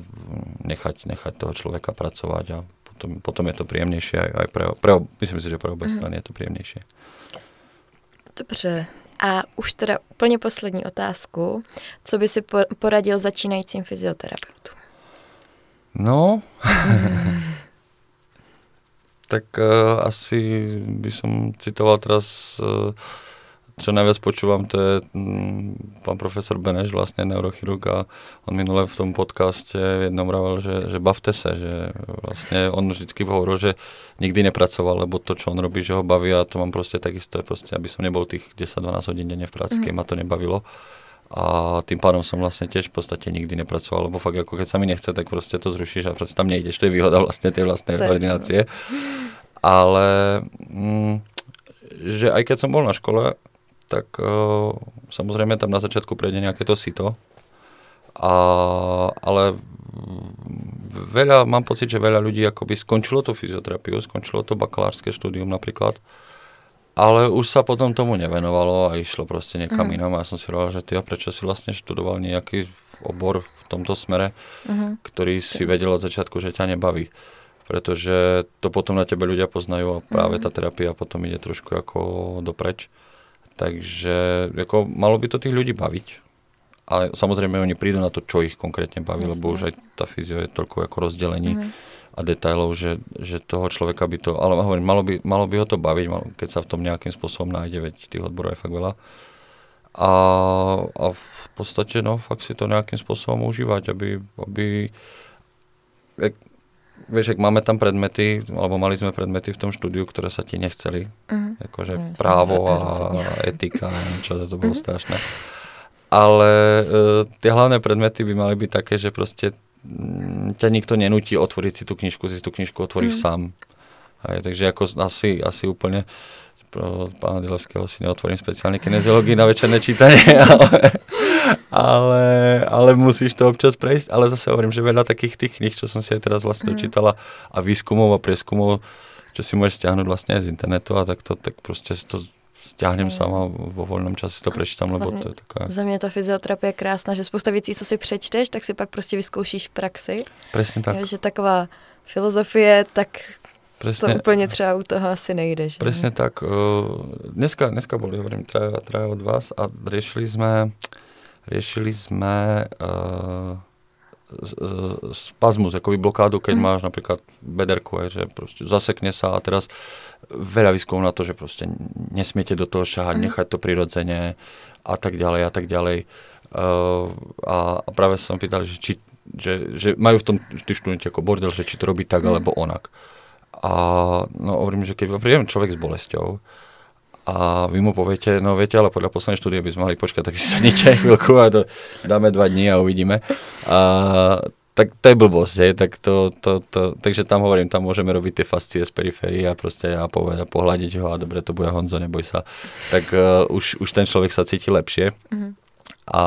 nechať, nechať toho človeka pracovať a potom, potom je to príjemnejšie aj, aj pre, pre, myslím si, že pre obe mm. strany je to príjemnejšie. Dobře. A už teda úplně poslední otázku. Co by si poradil začínajícím fyzioterapeutům? No, tak uh, asi by som citoval teraz uh, čo najviac počúvam, to je mm, pán profesor Beneš, vlastne neurochirurg a on minule v tom podcaste jednom vravel, že, že bavte sa, že vlastne on vždycky hovoril, že nikdy nepracoval, lebo to, čo on robí, že ho baví a to mám proste takisto, proste, aby som nebol tých 10-12 hodín denne v práci, mm. keď ma to nebavilo. A tým pádom som vlastne tiež v podstate nikdy nepracoval, lebo fakt ako keď sa mi nechce, tak proste to zrušíš a proste tam nejdeš. To je výhoda vlastne tej vlastnej ordinácie. Ale mm, že aj keď som bol na škole, tak uh, samozrejme tam na začiatku prejde nejaké to sito. A, ale veľa, mám pocit, že veľa ľudí akoby skončilo tú fyzioterapiu, skončilo to bakalárske štúdium napríklad, ale už sa potom tomu nevenovalo a išlo proste niekam uh-huh. inam a ja som si hovoril, že ty a prečo si vlastne študoval nejaký obor v tomto smere, uh-huh. ktorý si vedel od začiatku, že ťa nebaví. Pretože to potom na tebe ľudia poznajú a práve uh-huh. tá terapia potom ide trošku ako dopreč. Takže ako, malo by to tých ľudí baviť. Ale samozrejme oni prídu na to, čo ich konkrétne baví, Jasne, lebo už aj tá fyzio je toľko ako rozdelení mm-hmm. a detailov, že, že toho človeka by to, ale hovorím, malo by, malo by ho to baviť, malo, keď sa v tom nejakým spôsobom nájde, veď tých odborov je fakt veľa. A, a v podstate, no, fakt si to nejakým spôsobom užívať, aby, aby vieš, ak máme tam predmety, alebo mali sme predmety v tom štúdiu, ktoré sa ti nechceli, uh-huh. akože uh-huh. právo a etika, niečo, to bolo uh-huh. strašné. Ale uh, tie hlavné predmety by mali byť také, že proste m, ťa nikto nenúti otvoriť si tú knižku, si tú knižku otvoríš uh-huh. sám. Aj, takže ako asi, asi úplne pro pána Dilovského si neotvorím speciálne kineziológii na večerné čítanie, ale, ale, ale musíš to občas prejsť. Ale zase hovorím, že veľa takých tých kníh, čo som si aj teraz vlastne mm. čítala a výskumov a prieskumov, čo si môžeš stiahnuť vlastne aj z internetu a tak to, tak proste to stiahnem mm. sama vo voľnom čase to prečítam, lebo to je taká... Za mě ta fyzioterapie je krásná, že spousta věcí, co si přečteš, tak si pak prostě vyzkoušíš v praxi. Presne tak. Je, že taková filozofie, tak Presne, to úplne třeba u toho asi nejde. Že? Presne tak. Dneska, dneska boli, hovorím, traja, traja od vás a riešili sme, riešili sme uh, spazmus, akoby blokádu, keď mm. máš napríklad bederku, že proste zasekne sa a teraz veľa výskumov na to, že proste nesmiete do toho šahať, mm. nechať to prirodzene a tak ďalej a tak ďalej. Uh, a, a práve som pýtal, že, či, že, že majú v tom tí študenti ako bordel, že či to robí tak mm. alebo onak. A no hovorím, že keď príjem človek s bolesťou a vy mu poviete, no viete, ale podľa poslednej štúdie by sme mali počkať, tak si sadnite chvíľku a to, dáme dva dní a uvidíme. A, tak to je blbosť, hej, tak to, to, to, takže tam hovorím, tam môžeme robiť tie fascie z periférie a proste ja povedať, pohľadiť ho a dobre, to bude Honzo, neboj sa. Tak uh, už, už ten človek sa cíti lepšie. Mm-hmm. A,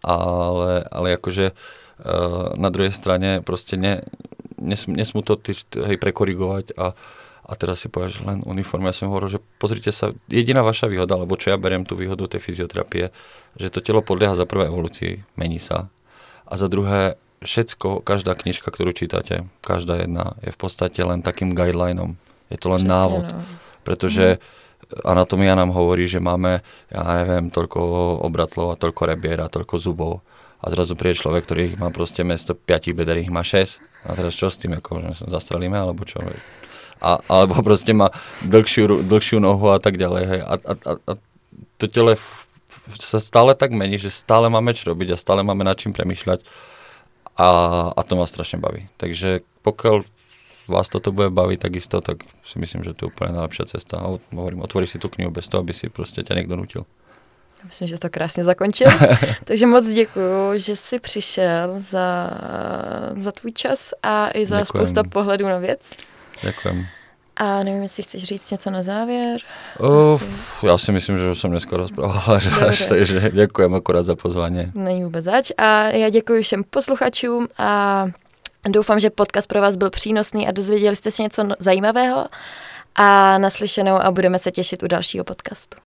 ale, ale akože uh, na druhej strane proste ne, nesmú, nesmú to ty, hej, prekorigovať a, a teraz si že len uniformy. Ja som hovoril, že pozrite sa, jediná vaša výhoda, alebo čo ja beriem tú výhodu tej fyzioterapie, že to telo podlieha za prvé evolúcii, mení sa. A za druhé, všetko, každá knižka, ktorú čítate, každá jedna, je v podstate len takým guidelineom. Je to len Česne, návod. No. Pretože mm. anatomia nám hovorí, že máme, ja neviem, toľko obratlov a toľko rebier a toľko zubov a zrazu príde človek, ktorý má proste mesto 5 beder, ich má 6 a teraz čo s tým, ako, že zastrelíme, alebo čo? A, alebo proste má dlhšiu, dlhšiu nohu a tak ďalej. Hej. A, a, a, a to tele sa stále tak mení, že stále máme čo robiť a stále máme nad čím premýšľať a, a to ma strašne baví. Takže pokiaľ vás toto bude baviť takisto, tak si myslím, že to je úplne najlepšia cesta. Hovorím, otvoríš si tú knihu bez toho, aby si proste ťa niekto nutil. Myslím, že to krásně zakončil. Takže moc děkuji, že jsi přišel za, za tvůj čas a i za Děkujem. spousta pohledů na věc. Děkujem. A nevím, jestli chceš říct něco na závěr. Uh, já si myslím, že jsem dneska rozprával, takže děkujem akorát za pozvání. Není vůbec zač. A já děkuji všem posluchačům a doufám, že podcast pro vás byl přínosný a dozvěděli jste si něco zajímavého a naslyšenou a budeme se těšit u dalšího podcastu.